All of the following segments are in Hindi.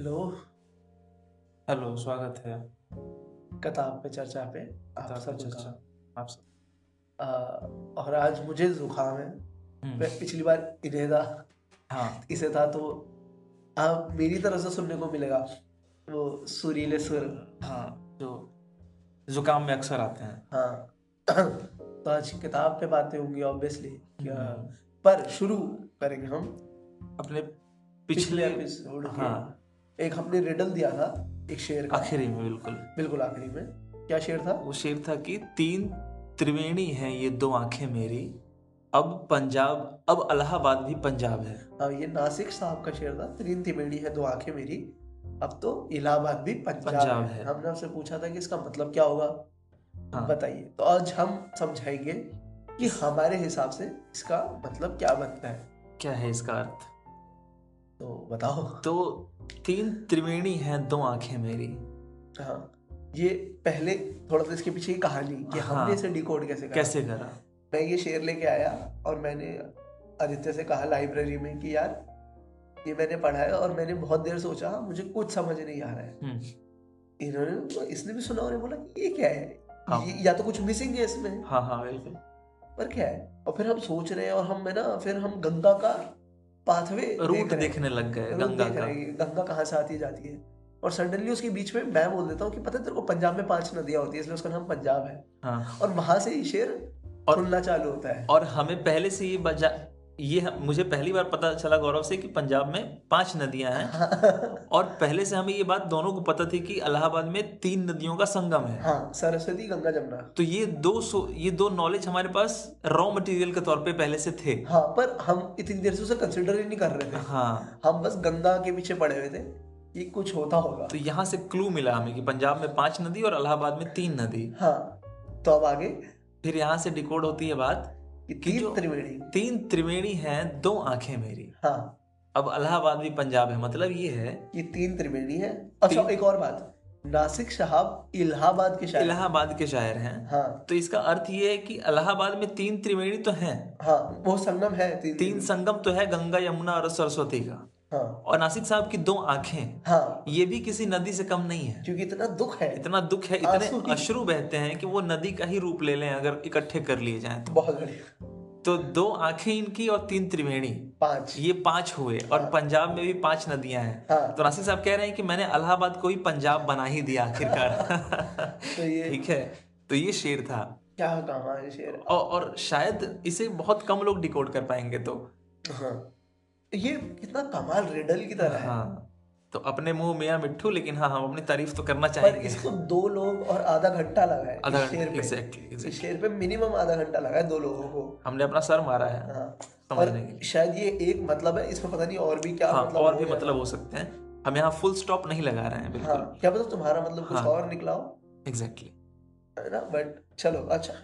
हेलो हेलो स्वागत है। किताब पे चर्चा पे आप सब चर्चा आप सब। और आज मुझे जुकाम है। हम्म, मैं पिछली बार इन्हें था। हाँ। इसे था तो अब मेरी तरफ़ से सुनने को मिलेगा। वो सुरीले सुर। हाँ जो जुकाम में अक्सर आते हैं। हाँ। तो आज किताब पे बातें होंगी ऑब्वियसली हम्म। पर शुरू करेंगे हम। अपने पिछले पिछले एपिसोड हाँ। एक हमने रिडल दिया था एक शेर का। आखिरी में बिल्कुल। बिल्कुल आखिरी में। क्या शेर था? वो शेर था कि तीन त्रिवेणी हैं ये दो आँखें मेरी। अब पंजाब अब इलाहाबाद भी पंजाब है। हाँ ये नासिक साहब का शेर था। तीन तिमेड़ी है दो आँखें मेरी। अब तो इलाहाबाद भी पंजाब, पंजाब है। है। हमने आपसे पूछा था कि इसका मतलब क्या होगा? हाँ। बताइए। तो आज हम समझाएँगे कि हमारे हिसाब से इसका मतलब क्या बनता है। क्या है इसका अर्थ? तो बताओ। तो तीन त्रिवेणी हैं दो आँखें मेरी। हाँ ये पहले थोड़ा सा इसके पीछे की कहानी कि हाँ। हमने इसे डिकोड कैसे करा? कैसे करा? मैं ये शेर लेके आया और मैंने आदित्य से कहा लाइब्रेरी में कि यार ये मैंने पढ़ा है और मैंने बहुत देर सोचा मुझे कुछ समझ नहीं आ रहा है। हम्म, इन्होंने तो इसने भी सुना और बोला कि ये क्या है? हाँ। ये, या तो कुछ मिसिंग है इसमें। हाँ हाँ बिल्कुल। पर क्या है? और फिर हम सोच रहे हैं और हम है ना फिर हम गंगा का पाथवे रूट देखने लग। गए गंगा का। गंगा कहाँ से आती है जाती है। और सडनली उसके बीच में मैं बोल देता हूँ कि पता है तेरे को पंजाब में पाँच नदियाँ होती है इसलिए उसका नाम पंजाब है। हाँ। और वहाँ से ही शेर और- चालू होता है। और हमें पहले से ये ये मुझे पहली बार पता चला गौरव से कि पंजाब में पाँच नदियाँ हैं। और पहले से हमें ये बात दोनों को पता थी कि इलाहाबाद में तीन नदियों का संगम है। हाँ सरस्वती गंगा जमुना। तो ये दो सो ये दो नॉलेज हमारे पास रॉ मटेरियल के तौर पे पहले से थे। हाँ पर हम इतनी देर से उसे कंसिडर ही नहीं कर रहे थे। हाँ। हम बस गंगा के पीछे पड़े हुए थे कि कुछ होता होगा। तो यहाँ से क्लू मिला हमें कि पंजाब में पाँच नदी और इलाहाबाद में तीन नदी। हाँ तो अब आगे। फिर यहाँ से डिकोड होती है बात। तीन त्रिवेणी। तीन त्रिवेणी है दो आँखें मेरी। हाँ। अब अलाहाबाद भी पंजाब है मतलब ये है ये तीन त्रिवेणी है। अच्छा एक और बात। नासिक शाहब इलाहाबाद के शायर इलाहाबाद के शायर हैं। हाँ। तो इसका अर्थ ये है कि इलाहाबाद में तीन त्रिवेणी तो हैं। हाँ वो संगम है तीन तीन संगम तो है गंगा यमुना और सरस्वती का। हाँ। और नासिक साहब की दो आँखें हाँ। ये भी किसी नदी से कम नहीं है। क्योंकि इतना दुख है। इतना दुख है इतने अश्रु बहते हैं कि वो नदी का ही रूप ले लें अगर इकट्ठे कर लिए जाएँ तो। बहुत बढ़िया। तो दो आँखें इनकी और तीन त्रिवेणी। पाँच। ये पाँच हुए हाँ। और। पंजाब में भी पाँच नदियाँ हैं। हाँ। तो नासिक साहब कह रहे हैं कि मैंने इलाहाबाद को ही पंजाब बना ही दिया आखिरकार। तो ये ठीक है। तो ये शेर था। क्या कहा है शेर? और, और शायद इसे बहुत कम लोग डिकोड कर पाएँगे तो। हाँ। ये कितना कमाल रिडल की तरह है। हाँ। तो अपने मुँह मियाँ मिट्ठू लेकिन हाँ हम अपनी तारीफ़ तो करना पर चाहेंगे। इसको दो लोग और आधा घंटा लगा है। आधा शेर पे। एग्जैक्टली इस शेर पे मिनिमम आधा घंटा लगा है दो लोगों को। हमने अपना सर मारा है हाँ। समझने के लिए। शायद ये एक मतलब है इसमें पता नहीं और भी क्या हाँ मतलब और भी मतलब हो सकते हैं। हम यहाँ फुल स्टॉप नहीं लगा रहे हैं हाँ बिल्कुल क्या पता तुम्हारा मतलब कुछ हाँ। और निकला हो। एग्जैक्टली है ना? बट चलो अच्छा।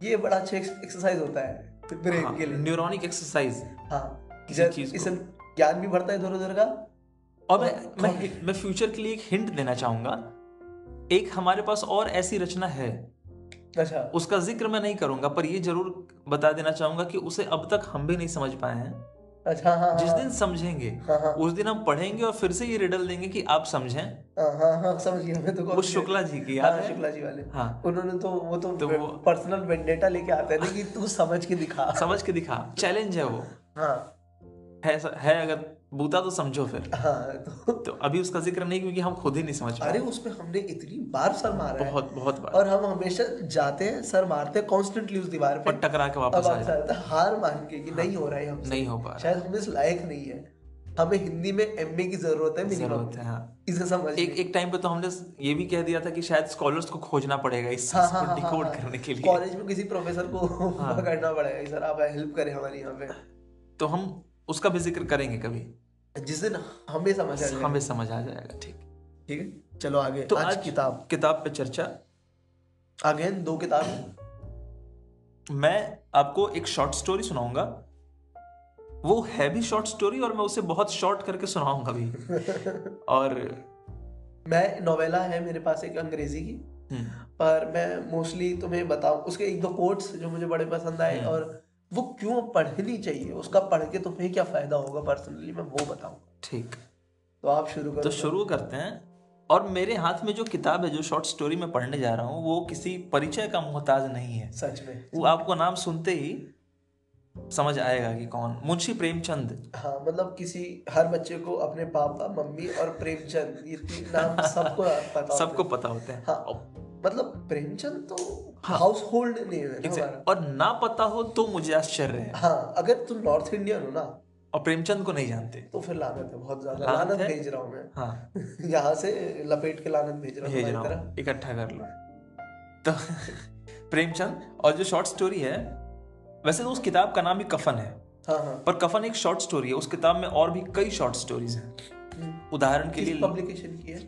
ये बड़ा अच्छा एक्सरसाइज होता है ब्रेन के लिए। न्यूरोनिक एक्सरसाइज हाँ। इससे ज्ञान भी बढ़ता है इधर उधर का। और मैं मैं मैं फ्यूचर के लिए एक हिंट देना चाहूँगा। एक हमारे पास और ऐसी रचना है। अच्छा। उसका ज़िक्र मैं नहीं करूँगा पर ये ज़रूर बता देना चाहूँगा कि उसे अब तक हम भी नहीं समझ पाए हैं। अच्छा हाँ हाँ जिस हाँ, दिन समझेंगे हाँ हाँ। उस दिन हम पढ़ेंगे और फिर से ये रिडल देंगे कि आप समझें। हाँ हाँ हाँ समझ तो वो शुक्ला जी की याद हाँ है? शुक्ला जी वाले। हाँ। उन्होंने तो वो तो, तो पर्सनल वेंडेटा लेके आते हैं कि तू समझ के दिखा। समझ के दिखा। चैलेंज है वो। हाँ। है है अगर बूता तो समझो फिर। हाँ तो तो अभी उसका ज़िक्र नहीं क्योंकि हम खुद ही नहीं समझ अरे पाए। उस पे हमने इतनी बार सर मारा है। बहुत बहुत बार। और हम हमेशा जाते हैं सर मारते हैं कॉन्स्टेंटली उस दीवार पे। और टकरा के वापस आ जाते हैं हार मान के कि नहीं हो रहा है हमसे नहीं हो पा रहा। शायद हम इस लायक नहीं है। हमें हिंदी में एमए की ज़रूरत है ज़रूरत है हाँ। इसे समझ एक एक टाइम पे तो हमने ये भी कह दिया था कि शायद स्कॉलर्स को खोजना पड़ेगा इस हाँ, हाँ, को हाँ, डिकोड हाँ, करने के लिए। कॉलेज में किसी प्रोफेसर को हाँ। पकड़ना पड़ेगा सर आप हेल्प करें हमारी यहाँ पे। तो हम उसका भी ज़िक्र करेंगे कभी। जिस दिन हमें समझ आ जाएगा। हमें समझ आ जाएगा ठीक। ठीक है? चलो आगे। तो आज आज- किताब। किताब पे चर्चा। आगे दो किताब मैं आपको एक शॉर्ट स्टोरी सुनाऊँगा। वो है भी शॉर्ट स्टोरी और मैं उसे बहुत शॉर्ट करके सुनाऊँगा भी। और मैं नोवेला है मेरे पास एक अंग्रेज़ी की। हम्म, पर मैं मोस्टली तुम्हें बताऊँ उसके एक दो कोट्स जो मुझे बड़े पसंद आए हम्म। और वो क्यों पढ़नी चाहिए? उसका पढ़ के तुम्हें क्या फ़ायदा होगा पर्सनली मैं वो बताऊँगा ठीक। तो आप शुरू करो। तो शुरू करते हैं। और मेरे हाथ में जो किताब है जो शॉर्ट स्टोरी में पढ़ने जा रहा हूँ वो किसी परिचय का मोहताज नहीं है। सच में। वो आपको नाम सुनते ही समझ आएगा कि कौन। मुंशी प्रेमचंद। हाँ मतलब किसी हर बच्चे को अपने पापा मम्मी और प्रेमचंद ये तीन नाम सबको पता सबको। पता होते हैं। हाँ। मतलब प्रेमचंद तो हाउस होल्ड नेम है ना और ना पता हो तो मुझे आश्चर्य है। हाँ अगर तुम नॉर्थ इंडियन हो ना और प्रेमचंद को नहीं जानते। तो फिर लानत है बहुत ज़्यादा। लानत लानत भेज रहा हूँ मैं। हाँ। यहाँ से लपेट के लानत भेज रहा हूँ भेज रहा हूँ। इकट्ठा कर लो। तो प्रेमचंद और जो शॉर्ट स्टोरी है वैसे तो उस किताब का नाम ही कफन है। हाँ हाँ। पर कफन एक शॉर्ट स्टोरी है। उस किताब में और भी कई शॉर्ट स्टोरीज हैं। उदाहरण के लिए पब्लिकेशन की है?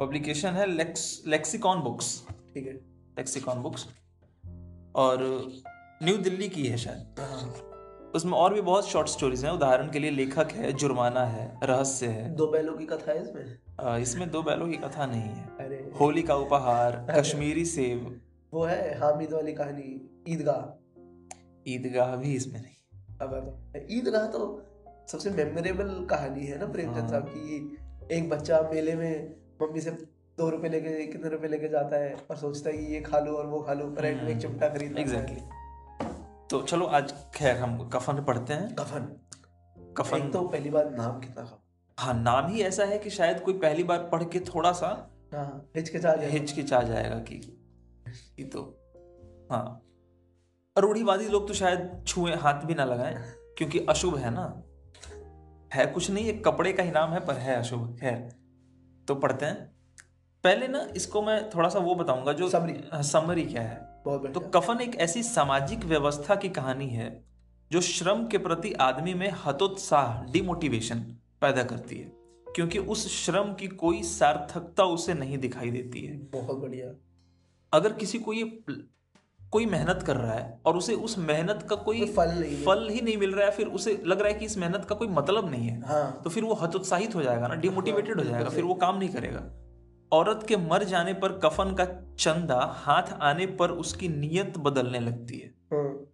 पब्लिकेशन है लेक्स लेक्सिकॉन बुक्स ठीक है। लेक्सिकॉन बुक्स और न्यू दिल्ली की है शायद। हाँ। उसमें और भी बहुत शॉर्ट स्टोरीज हैं। उदाहरण के लिए लेखक है जुर्माना है रहस्य है। दो बैलों की कथा है इसमें? अ, इसमें दो बैलों की कथा नहीं है। अरे। होली का उपहार कश्मीरी सेब वो है हामिद वाली कहानी ईदगाह। ईदगाह भी इसमें नहीं। अब ईदगाह तो सबसे मेमोरेबल कहानी है ना प्रेमचंद साहब की। एक बच्चा मेले में मम्मी से दो रुपए लेके कितने रुपए लेके जाता है और सोचता है कि ये खा लो और वो खा लो पर एंड में एक चिमटा खरीद एग्जैक्टली तो चलो आज खैर हम कफन पढ़ते हैं। कफन। कफन तो पहली बार नाम कितना खा हाँ नाम ही ऐसा है कि शायद कोई पहली बार पढ़ के थोड़ा सा हाँ हिचकिचा जाए हिचकिचा जाएगा कि ये तो हाँ। रूढ़ीवादी लोग तो शायद छुए हाथ भी ना लगाएँ क्योंकि अशुभ है ना। है कुछ नहीं एक कपड़े का ही नाम है पर है अशुभ खैर। तो पढ़ते हैं। पहले ना इसको मैं थोड़ा सा वो बताऊँगा जो Summary. समरी क्या है। बहुत तो कफन एक ऐसी सामाजिक व्यवस्था की कहानी है जो श्रम के प्रति आदमी में हतोत्साह डिमोटिवेशन पैदा करती है क्योंकि उस श्रम की कोई सार्थकता उसे नहीं दिखाई देती है। बहुत बढ़िया। अगर किसी को ये कोई मेहनत कर रहा है और उसे उस मेहनत का कोई फल नहीं फल ही नहीं मिल रहा है फिर उसे लग रहा है कि इस मेहनत का कोई मतलब नहीं है। हाँ। तो फिर वो हतोत्साहित हो जाएगा ना डिमोटिवेटेड हो जाएगा फिर वो काम नहीं करेगा। औरत के मर जाने पर कफन का चंदा हाथ आने पर उसकी नीयत बदलने लगती है। हाँ।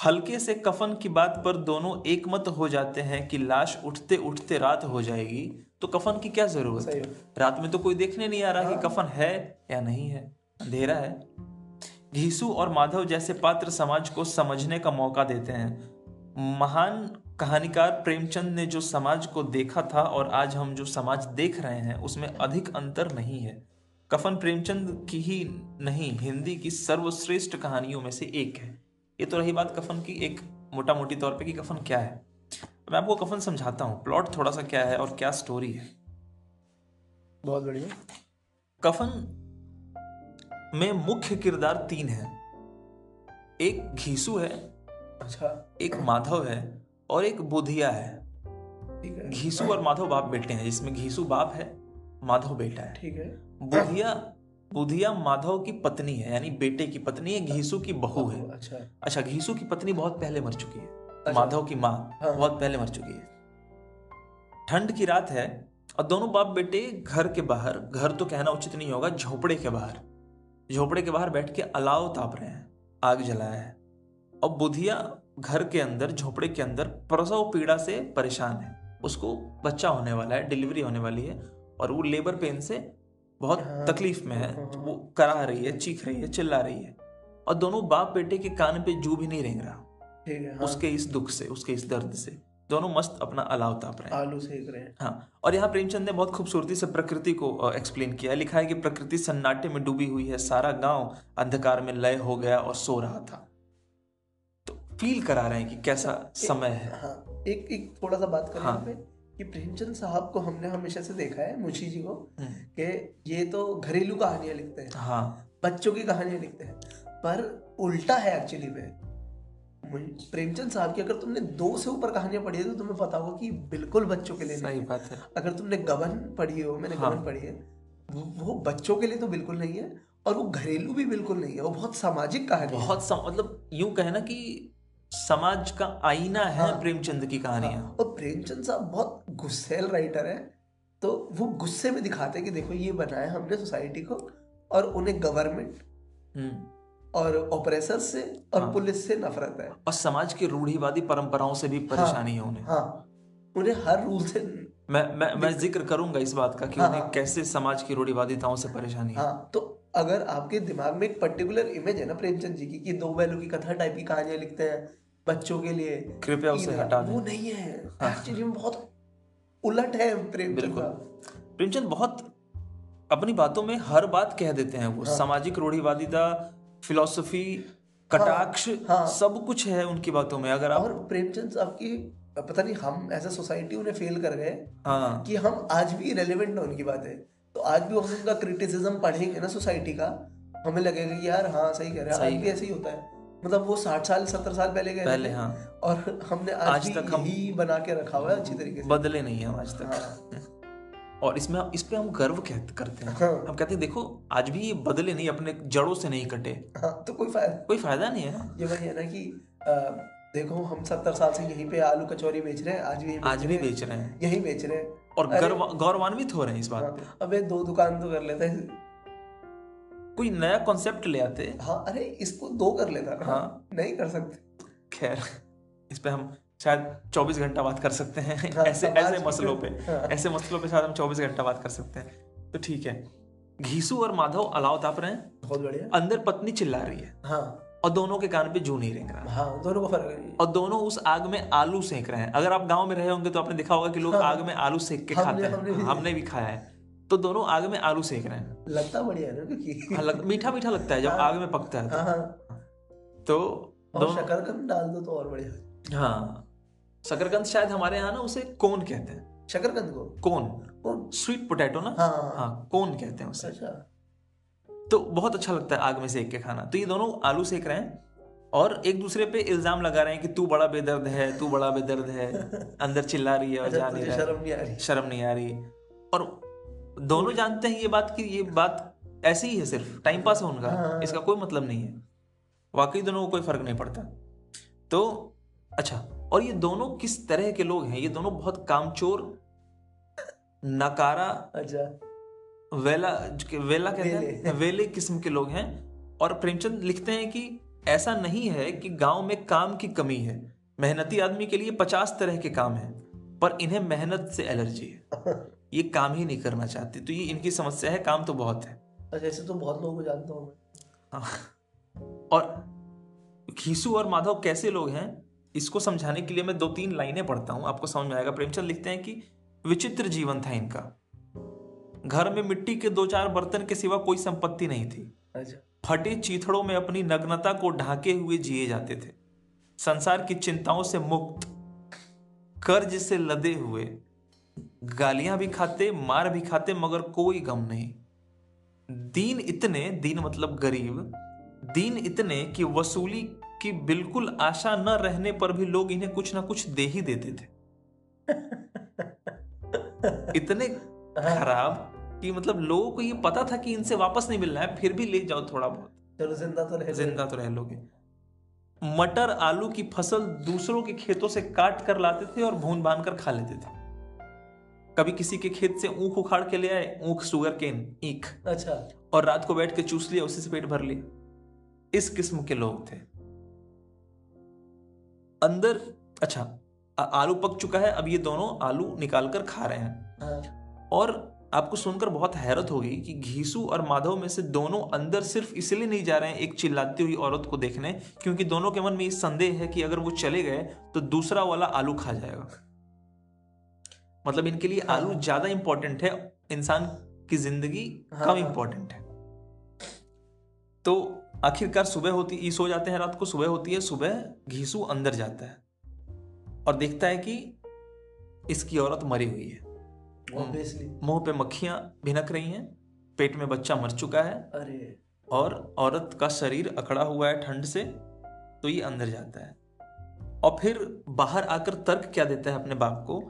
हल्के से कफन की बात पर दोनों एकमत हो जाते हैं कि लाश उठते उठते रात हो जाएगी। तो कफन की क्या ज़रूरत है? रात में तो कोई देखने नहीं आ रहा कि कफन है या नहीं है अंधेरा है। घीसू और माधव जैसे पात्र समाज को समझने का मौका देते हैं। महान कहानीकार प्रेमचंद ने जो समाज को देखा था और आज हम जो समाज देख रहे हैं उसमें अधिक अंतर नहीं है। कफन प्रेमचंद की ही नहीं हिंदी की सर्वश्रेष्ठ कहानियों में से एक है। ये तो रही बात कफन की एक मोटा मोटी तौर पे कि कफन क्या है। मैं आपको कफन समझाता हूँ प्लॉट थोड़ा सा क्या है और क्या स्टोरी है। बहुत बढ़िया। कफन में मुख्य किरदार तीन हैं। एक घीसू है अच्छा। एक माधव है और एक बुधिया है। ठीक है। घीसू और माधव बाप बेटे हैं जिसमें घीसू बाप है माधव बेटा है। ठीक है। बुधिया बुधिया माधव की पत्नी है यानी बेटे की पत्नी है घीसू की बहू है। अच्छा। अच्छा घीसू की पत्नी बहुत पहले मर चुकी है। अच्छा। माधव की माँ हाँ। बहुत पहले मर चुकी है। ठंड की रात है और दोनों बाप बेटे घर के बाहर घर तो कहना उचित नहीं होगा झोपड़े के बाहर। झोपड़े के बाहर बैठ के अलाव ताप रहे हैं आग जलाया है। और बुधिया घर के अंदर झोपड़े के अंदर प्रसव पीड़ा से परेशान है। उसको बच्चा होने वाला है डिलीवरी होने वाली है और वो लेबर पेन से बहुत हाँ। तकलीफ़ में है तो वो करा रही है चीख रही है चिल्ला रही है और दोनों बाप बेटे के कान पे जू भी नहीं रेंग रहा। ठीक है हाँ। उसके इस दुख से उसके इस दर्द से। दोनों मस्त अपना अलाव ताप रहे हैं। आलू सेक रहे हैं। हाँ और यहाँ प्रेमचंद ने बहुत खूबसूरती से प्रकृति को एक्सप्लेन किया है। लिखा है कि प्रकृति सन्नाटे में डूबी हुई है सारा गाँव अंधकार में लय हो गया और सो रहा था। तो फील करा रहे हैं कि कैसा समय है। हाँ एक एक थोड़ा सा बात करें हाँ। पे कि प्रेमचंद साहब को हमने हमेशा से देखा है मुंशी जी को हम्म, कि ये तो घरेलू कहानियाँ लिखते हैं। हाँ। बच्चों की कहानियाँ लिखते हैं। पर उल्टा है एक्चुअली मुं- प्रेमचंद साहब की अगर तुमने दो से ऊपर कहानियाँ पढ़ी है तो तुम्हें पता होगा कि बिल्कुल बच्चों के लिए नहीं सही है। बात है अगर तुमने गबन पढ़ी हो मैंने हाँ। गबन पढ़ी है वो, बच्चों के लिए तो बिल्कुल नहीं है और वो घरेलू भी बिल्कुल नहीं है वो बहुत सामाजिक कहानी है बहुत सम, मतलब यूँ कहे ना कि समाज का आईना है हाँ। प्रेमचंद की कहानियाँ और प्रेमचंद साहब बहुत गुस्सेल राइटर है तो वो गुस्से में दिखाते हैं कि देखो ये बनाया हमने सोसाइटी को और उन्हें गवर्नमेंट हम्म, और ऑपरेसर से और हाँ। पुलिस से नफरत है। और समाज की रूढ़िवादी परंपराओं से भी परेशानी है उन्हें। हाँ। उन्हें हर रूल से मैं मैं मैं ज़िक्र करूँगा इस बात का कि हाँ, उन्हें हाँ। कैसे समाज की रूढ़िवादिताओं से परेशानी है। हाँ तो अगर आपके दिमाग में एक पर्टिकुलर इमेज है ना प्रेमचंद जी की कि दो बैलों की कथा टाइप की कहानियाँ लिखते हैं बच्चों के लिए कृपया उसे हटा दें। वो नहीं है। एक्चुअली में बहुत उलट है प्रेमचंद प्रेमचंद बहुत अपनी बातों में हर बात कह देते हैं वो। सामाजिक रूढ़िवादिता फिलॉसफी कटाक्ष हाँ। हाँ, सब कुछ है उनकी बातों में। अगर आप और प्रेमचंद साहब की पता नहीं हम एज अ सोसाइटी उन्हें फेल कर गए हाँ। कि हम आज भी रेलेवेंट है उनकी बातें। तो आज भी हम उनका क्रिटिसिज्म पढ़ेंगे ना सोसाइटी का हमें लगेगा कि यार हाँ सही कह रहे हैं। आज भी ऐसे ही होता है। मतलब वो साठ साल सत्तर साल पहले गए पहले हाँ। और हमने आज, आज तक हम- यही बना के रखा हुआ है अच्छी तरीके से। बदले नहीं हम आज तक। हाँ, और इसमें इस पे हम गर्व कहते करते हैं। हाँ। हम कहते हैं देखो आज भी ये बदले नहीं अपने जड़ों से नहीं कटे। हाँ तो कोई फ़ायदा कोई फ़ायदा नहीं है। ये वही है ना कि अ, देखो हम सत्तर साल से यहीं पे आलू कचौरी बेच रहे हैं आज भी आज भी बेच रहे हैं। यहीं बेच रहे हैं। और गर्व गौरवान्वित हो रहे हैं इस बात पे। हाँ, अबे दो दुकान तो कर लेते हैं। कोई नया कॉन्सेप्ट ले आते। हाँ अरे इसको दो कर लेता। हाँ। नहीं कर सकते। खैर इस पे हम शायद 24 घंटा बात कर सकते हैं। हाँ, ऐसे ऐसे मसलों पे। हाँ। ऐसे मसलों पे शायद हम 24 घंटा बात कर सकते हैं। तो ठीक है। घीसू और माधव अलाव ताप रहे हैं। बहुत बढ़िया। अंदर पत्नी चिल्ला रही है। हाँ। और दोनों के कान पे जू नहीं रेंग रहा। हाँ दोनों को फ़र्क और दोनों उस आग में आलू सेक रहे हैं। अगर आप गाँव में रहे होंगे तो आपने देखा होगा कि लोग हाँ। आग में आलू सेक के खाते हैं। हमने भी- खाया है। तो दोनों आग में आलू सेक रहे हैं। लगता बढ़िया है हाँ, लग, मीठा मीठा लगता है जब। आग में पकता है तो। और दोनों डाल दो तो और बढ़िया। हाँ। शकरकंद शायद हमारे यहाँ ना उसे कोन कहते हैं। शकरकंद को? कोन। कौन? स्वीट पोटैटो ना? हाँ। हाँ, कोन कहते हैं उसे। अच्छा। तो बहुत अच्छा लगता है आग में सेक के खाना। तो ये दोनों आलू सेक रहे हैं और एक दूसरे पे इल्ज़ाम लगा रहे हैं कि तू बड़ा बेदर्द है तू बड़ा बेदर्द है अंदर चिल्ला रही है और अच्छा जा नहीं है। शर्म नहीं आ रही? शर्म नहीं आ रही। और दोनों जानते हैं ये बात कि ये बात ऐसी ही है सिर्फ़ टाइम पास है उनका। हाँ। इसका कोई मतलब नहीं है। वाकई दोनों को कोई फ़र्क नहीं पड़ता। तो अच्छा। और ये दोनों किस तरह के लोग हैं? ये दोनों बहुत कामचोर नकारा अच्छा। वेला वेला कहते। हैं? वेले। किस्म के लोग हैं। और प्रेमचंद लिखते हैं कि ऐसा नहीं है कि गाँव में काम की कमी है। मेहनती आदमी के लिए पचास तरह के काम हैं पर इन्हें मेहनत से एलर्जी है। ये काम ही नहीं करना चाहते। तो ये इनकी समस्या है काम तो बहुत है। अच्छा ऐसे तो बहुत लोगों को जानता हूँ हाँ। और खीसू और माधव कैसे लोग हैं? इसको समझाने के लिए मैं दो तीन लाइनें पढ़ता हूँ आपको समझ में आएगा। प्रेमचंद लिखते हैं कि विचित्र जीवन था इनका। घर में मिट्टी के दो चार बर्तन के सिवा कोई संपत्ति नहीं थी। अच्छा। फटे चीथड़ों में अपनी नग्नता को ढाके हुए जिए जाते थे। संसार की चिंताओं से मुक्त कर्ज से लदे हुए गालियाँ भी खाते मार भी खाते मगर कोई गम नहीं। दीन इतने दीन मतलब गरीब दीन इतने कि वसूली की बिल्कुल आशा न रहने पर भी लोग इन्हें कुछ ना कुछ दे ही देते थे। इतने खराब कि मतलब लोगों को ये पता था कि इनसे वापस नहीं मिलना है फिर भी ले जाओ थोड़ा बहुत। चलो ज़िंदा तो रह ज़िंदा तो रह लोगे। मटर आलू की फ़सल दूसरों के खेतों से काट कर लाते थे और भून बाँध कर खा लेते थे। कभी किसी के खेत से ऊख उखाड़ के ले आए ऊख सुगर केन ईख। अच्छा। और रात को बैठ के चूस लिया उसी से पेट भर लिया। इस किस्म के लोग थे। अंदर अच्छा आ- आलू पक चुका है अब ये दोनों आलू निकाल कर खा रहे हैं। हाँ। और आपको सुनकर बहुत हैरत होगी कि घीसू और माधव में से दोनों अंदर सिर्फ़ इसलिए नहीं जा रहे हैं एक चिल्लाती हुई औरत को देखने क्योंकि दोनों के मन में ये संदेह है कि अगर वो चले गए तो दूसरा वाला आलू खा जाएगा। मतलब इनके लिए आलू ज़्यादा इंपॉर्टेंट है इंसान की ज़िंदगी हाँ, कम हाँ। इंपॉर्टेंट है। तो आखिरकार सुबह होती ये सो जाते हैं रात को सुबह होती है सुबह घीसू अंदर जाता है। और देखता है कि इसकी औरत मरी हुई है। मुँह पे मक्खियाँ भिनक रही हैं पेट में बच्चा मर चुका है। अरे। और औरत का शरीर अकड़ा हुआ है ठंड से तो ये अंदर जाता है। और फिर बाहर आकर तर्क क्या देता है अपने बाप को?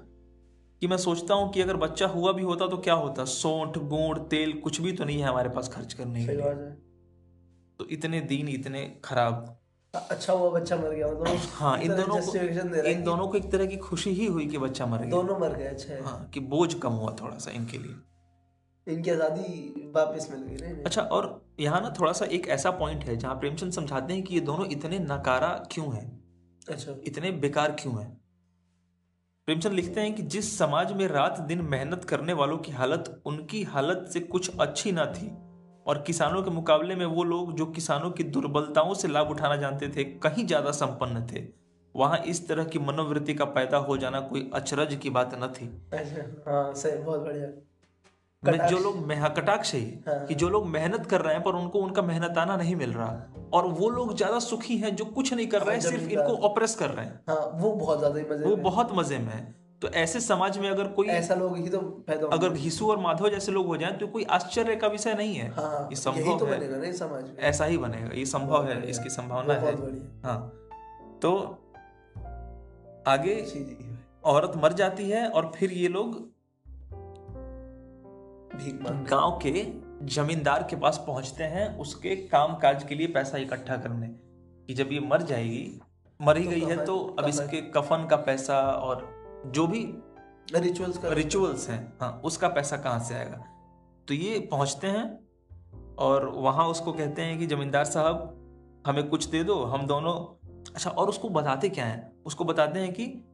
कि मैं सोचता हूँ कि अगर बच्चा हुआ भी होता तो क्या होता? सौंठ गुड़ तेल कुछ भी तो नहीं है हमारे पास खर्च करने के लिए। तो इतने दिन इतने खराब। अच्छा हुआ बच्चा मर गया मतलब हाँ इन दोनों को इन दोनों को एक तरह की खुशी ही हुई कि बच्चा मर गया। दोनों मर गए अच्छा। है हाँ कि बोझ कम हुआ थोड़ा सा इनके लिए। इनकी आज़ादी वापस मिल गई ना अच्छा और यहाँ ना थोड़ा सा एक ऐसा पॉइंट है जहाँ प्रेमचंद समझाते हैं कि ये दोनों इतने नकारा क्यों हैं? अच्छा। इतने बेकार क्यों हैं? प्रेमचंद लिखते हैं कि जिस समाज में रात दिन मेहनत करने वालों की हालत उनकी हालत से कुछ अच्छी ना थी। और किसानों के मुकाबले में वो लोग जो किसानों की दुर्बलताओं से लाभ उठाना जानते थे कहीं ज़्यादा संपन्न थे। वहाँ इस तरह की मनोवृत्ति का पैदा हो जाना कोई अचरज की बात न थी। अच्छा हाँ सही बहुत बढ़िया। जो लोग मेह कटाक्ष है हाँ। कि जो लोग मेहनत कर रहे हैं पर उनको उनका मेहनताना नहीं मिल रहा। और वो लोग ज़्यादा सुखी हैं जो कुछ नहीं कर रहे हैं हाँ, सिर्फ़ इनको ऑपरेस कर रहे हैं। हाँ वो बहुत ज़्यादा मज़े वो बहुत मज़े में है। तो ऐसे समाज में अगर कोई ऐसा लोग ही तो पैदा अगर घीसू और माधव जैसे लोग हो जाएँ तो कोई आश्चर्य का विषय नहीं है। हाँ ये संभव तो है। बनेगा समाज में। ऐसा ही बनेगा ये संभव है इसकी संभावना है। हाँ तो आगे औरत मर जाती है और फिर ये लोग गाँव के जमींदार के पास पहुँचते हैं उसके काम काज के लिए पैसा इकट्ठा करने। कि जब ये मर जाएगी मर ही तो गई है तो अब इसके कफन का पैसा और जो भी रिचुअल्स कर रिचुअल्स हैं हाँ उसका पैसा कहाँ से आएगा? तो ये पहुँचते हैं और वहाँ उसको कहते हैं कि जमींदार साहब हमें कुछ दे दो हम दोनों अच्छा और उसको बताते क्या है? उसको बताते हैं कि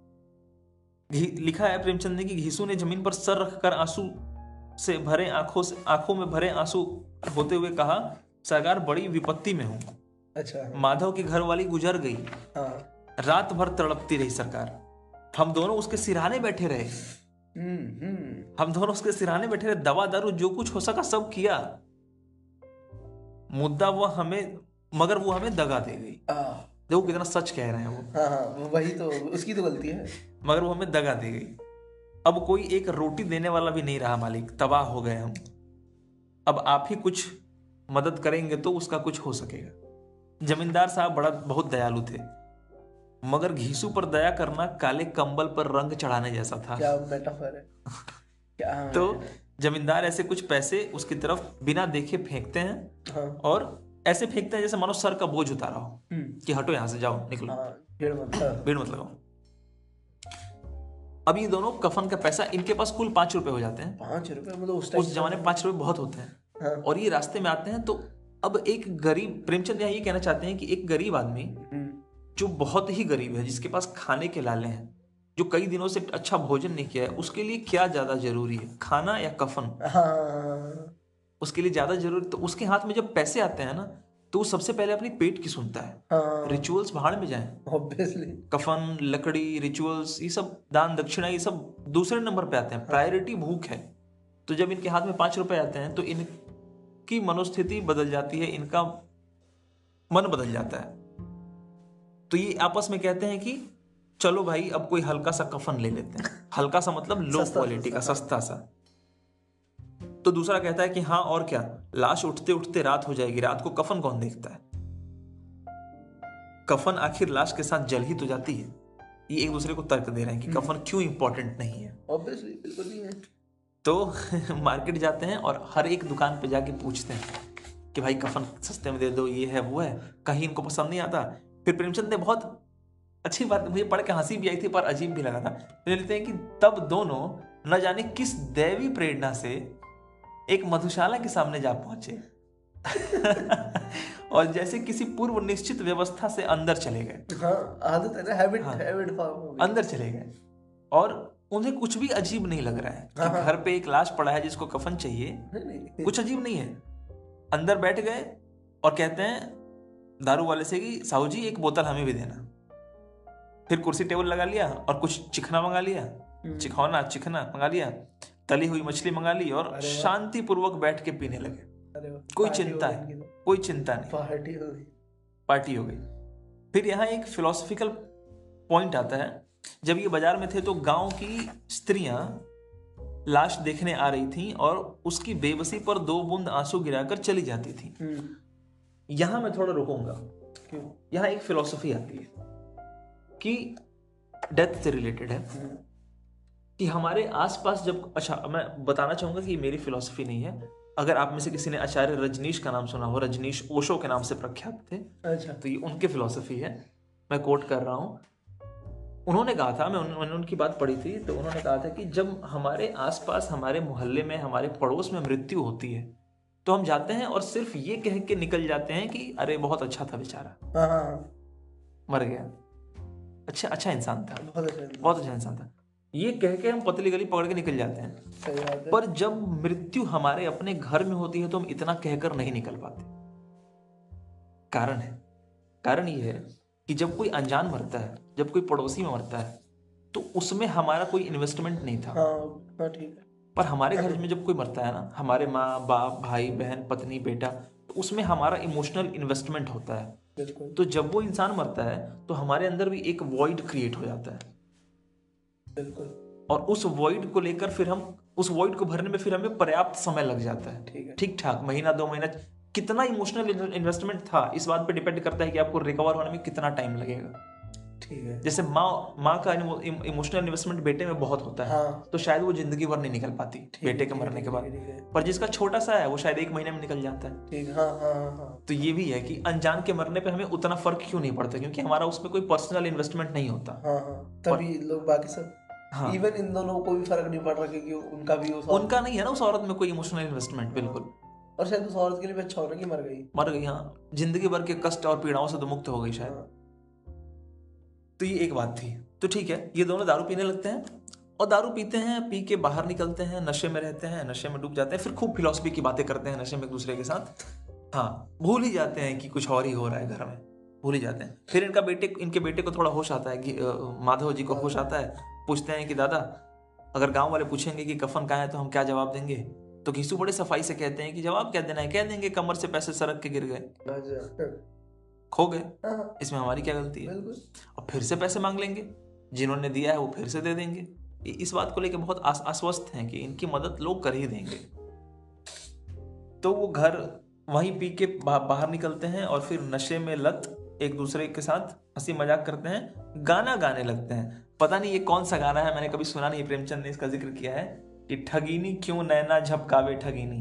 लिखा है प्रेमचंद ने कि घीसू ने ज़मीन पर सर रखकर आँसू से भरे आँखों से आँखों में भरे आँसू होते हुए कहा सरकार बड़ी विपत्ति में हूँ। अच्छा। माधव की घर वाली गुजर गई। हाँ। रात भर तड़पती रही सरकार। हम दोनों उसके सिरहाने बैठे रहे। हम दोनों उसके सिरहाने बैठे रहे। दवा दारू जो कुछ हो सका सब किया। मुद्दा वो हमें मगर वो हमें दगा दे गई। देखो कितना सच कह रहे हैं वो। हाँ हाँ वही तो उसकी तो गलती है। मगर वो हमें दगा दे गई। अब कोई एक रोटी देने वाला भी नहीं रहा मालिक। तबाह हो गए हम। अब आप ही कुछ मदद करेंगे तो उसका कुछ हो सकेगा। जमींदार साहब बड़ा बहुत दयालु थे। मगर घीसू पर दया करना काले कंबल पर रंग चढ़ाने जैसा था। क्या मेटाफर है? क्या तो जमींदार ऐसे कुछ पैसे उसकी तरफ़ बिना देखे फेंकते हैं हाँ। और ऐसे फेंकते हैं जैसे मानो सर का बोझ उतारा हो हम्म। कि हटो यहाँ से जाओ निकलो। हाँ भीड़ मत भीड़ मत लगाओ। अब ये दोनों कफन का पैसा इनके पास कुल पाँच रुपए हो जाते हैं। पाँच रुपए? मतलब उस उस जमाने में पाँच रुपए बहुत होते हैं। हाँ। और ये रास्ते में आते हैं तो अब एक गरीब प्रेमचंद यहाँ ये कहना चाहते हैं कि एक गरीब आदमी हम्म, जो बहुत ही गरीब है जिसके पास खाने के लाले हैं जो कई दिनों से अच्छा भोजन नहीं किया है उसके लिए क्या ज़्यादा ज़रूरी है? खाना या कफन? हाँ। उसके लिए ज़्यादा ज़रूरी तो उसके हाथ में जब पैसे आते हैं ना तो वो सबसे पहले अपनी पेट की सुनता है। हाँ। रिचुअल्स भाड़ में जाएँ। ऑब्वियसली कफन लकड़ी रिचुअल्स ये सब दान दक्षिणा ये सब दूसरे नंबर पे आते हैं। प्रायोरिटी भूख है। तो जब इनके हाथ में पाँच रुपए आते हैं तो इनकी मनोस्थिति बदल जाती है इनका मन बदल जाता है। तो ये आपस में कहते हैं कि चलो भाई अब कोई हल्का सा कफन ले लेते हैं। हल्का सा मतलब लो क्वालिटी का सस्ता। सा। तो दूसरा कहता है कि हाँ और क्या? लाश उठते उठते रात हो जाएगी। रात को कफन कौन देखता है? कफन आखिर लाश के साथ जल ही तो जाती है। ये एक दूसरे को तर्क दे रहे हैं कि कफन क्यों इंपॉर्टेंट नहीं है। ऑब्वियसली बिल्कुल नहीं है। तो मार्केट जाते हैं और हर एक दुकान पे जाके पूछते हैं कि भाई कफन सस्ते में दे दो ये है वो है। कहीं इनको पसंद नहीं आता। फिर प्रेमचंद ने बहुत अच्छी बात मुझे पढ़ के हँसी भी आई थी पर अजीब भी लगा था। तो लिखते हैं कि तब दोनों न जाने किस दैवी प्रेरणा से एक मधुशाला के सामने जा पहुँचे। और जैसे किसी पूर्व निश्चित व्यवस्था से अंदर चले गए। हाँ आदत है ना हैबिट हाँ। हैबिट हो अंदर चले गए। और उन्हें कुछ भी अजीब नहीं लग रहा है हाँ, हाँ। घर पे एक लाश पड़ा है जिसको कफन चाहिए। नहीं नहीं। कुछ अजीब नहीं है। अंदर बैठ गए और कहते हैं दारू वाले से कि साहू जी एक बोतल हमें भी देना। फिर कुर्सी टेबल लगा लिया और कुछ चिकना मंगा लिया। हम्म, चिखौना चिकना मंगा लिया तली हुई मछली मंगा ली और शांति पूर्वक बैठ के पीने लगे। कोई चिंता हो तो। कोई चिंता नहीं। पार्टी हो गई। पार्टी हो गई। फिर यहाँ एक फिलोसफिकल पॉइंट आता है। जब ये बाज़ार में थे तो गाँव की स्त्रियाँ लाश देखने आ रही थीं और उसकी बेबसी पर दो बूंद आँसू गिराकर चली जाती थी। हम्म, यहाँ मैं थोड़ा रुकूँगा। क्यों? यहाँ एक फिलोसफी आती है कि डेथ से रिलेटेड है। हम्म, कि हमारे आसपास जब अच्छा मैं बताना चाहूँगा कि ये मेरी फिलोसफी नहीं है। अगर आप में से किसी ने आचार्य रजनीश का नाम सुना हो रजनीश ओशो के नाम से प्रख्यात थे अच्छा। तो ये उनकी फिलोसफी है। मैं कोट कर रहा हूँ। उन्होंने कहा था मैं उन, उनकी बात पढ़ी थी तो उन्होंने कहा था कि जब हमारे आसपास हमारे मोहल्ले में हमारे पड़ोस में मृत्यु होती है तो हम जाते हैं और सिर्फ़ ये कह के निकल जाते हैं कि अरे बहुत अच्छा था बेचारा। हाँ। मर गया। अच्छा अच्छा इंसान था। बहुत अच्छा अच्छा इंसान था। ये कह के हम पतली गली पकड़ के निकल जाते हैं। सही है। पर जब मृत्यु हमारे अपने घर में होती है तो हम इतना कहकर नहीं निकल पाते। कारण है। कारण ये है कि जब कोई अनजान मरता है जब कोई पड़ोसी में मरता है तो उसमें हमारा कोई इन्वेस्टमेंट नहीं था। है। पर हमारे घर में जब कोई मरता है ना हमारे माँ बाप भाई बहन पत्नी बेटा तो उसमें हमारा इमोशनल इन्वेस्टमेंट होता है। तो जब वो इंसान मरता है तो हमारे अंदर भी एक वॉइड क्रिएट हो जाता है। बिल्कुल। और उस वॉइड को लेकर फिर हम उस वॉइड को भरने में फिर हमें पर्याप्त समय लग जाता है। ठीक है। ठीक ठाक महीना दो महीना कितना इमोशनल इन्वेस्टमेंट था इस बात पे डिपेंड करता है कि आपको रिकवर होने में कितना टाइम लगेगा। जैसे माँ माँ का इमोशनल इन्वेस्टमेंट बेटे में बहुत होता है। हाँ। तो शायद वो ज़िंदगी भर नहीं निकल पाती बेटे के मरने के बाद। है, है पर जिसका छोटा सा है वो शायद एक महीने में निकल जाता है। ठीक हाँ हाँ हाँ हाँ। तो ये भी है कि अनजान के मरने पे हमें उतना फ़र्क क्यों नहीं पड़ता? क्योंकि हमारा उसमें कोई पर्सनल इन्वेस्टमेंट नहीं होता। हाँ हाँ तभी लोग बाकी सब हाँ। इवन इन दोनों को भी फ़र्क नहीं पड़ रहा क्योंकि उनका भी उनका नहीं है ना उस औरत में कोई इमोशनल इन्वेस्टमेंट बिल्कुल। और शायद उस औरत के लिए भी अच्छा होना कि मर गई। मर गई हाँ। ज़िंदगी भर के कष्ट और पीड़ाओं से तो मुक्त हो गई शायद। हाँ, तो ये एक बात थी। तो ठीक है, ये दोनों दारू पीने लगते हैं और दारू पीते हैं, पी के बाहर निकलते हैं, नशे में रहते हैं, नशे में डूब जाते हैं, फिर खूब फिलोसफी की बातें करते हैं नशे में एक दूसरे के साथ। हाँ भूल ही जाते हैं कि कुछ और ही हो रहा है घर में, भूल ही जाते हैं। फिर इनका बेटे, इनके बेटे को थोड़ा होश आता है कि माधव जी को होश आता है, पूछते हैं कि, दादा, अगर गाँव वाले पूछेंगे कि कफन कहाँ है तो हम क्या जवाब देंगे? तो घीसू बड़े सफ़ाई से कहते हैं कि, जवाब क्या देना है? कह देंगे, कमर से पैसे सड़क के गिर गए। खो गए। हाँ, इसमें हमारी क्या गलती है? और फिर से पैसे मांग लेंगे। जिन्होंने दिया है वो फिर से दे देंगे। इस बात को लेकर बहुत आश्वस्त हैं कि इनकी मदद लोग कर ही देंगे। तो वो घर वहीं पी के बा, बाहर निकलते हैं और फिर नशे में लत एक दूसरे के साथ हँसी मज़ाक करते हैं गाना गाने लगते हैं। पता नहीं ये कौन सा गाना है मैंने कभी सुना नहीं प्रेमचंद ने इसका ज़िक्र किया है कि ठगीनी क्यों नैना झपकावे ठगीनी।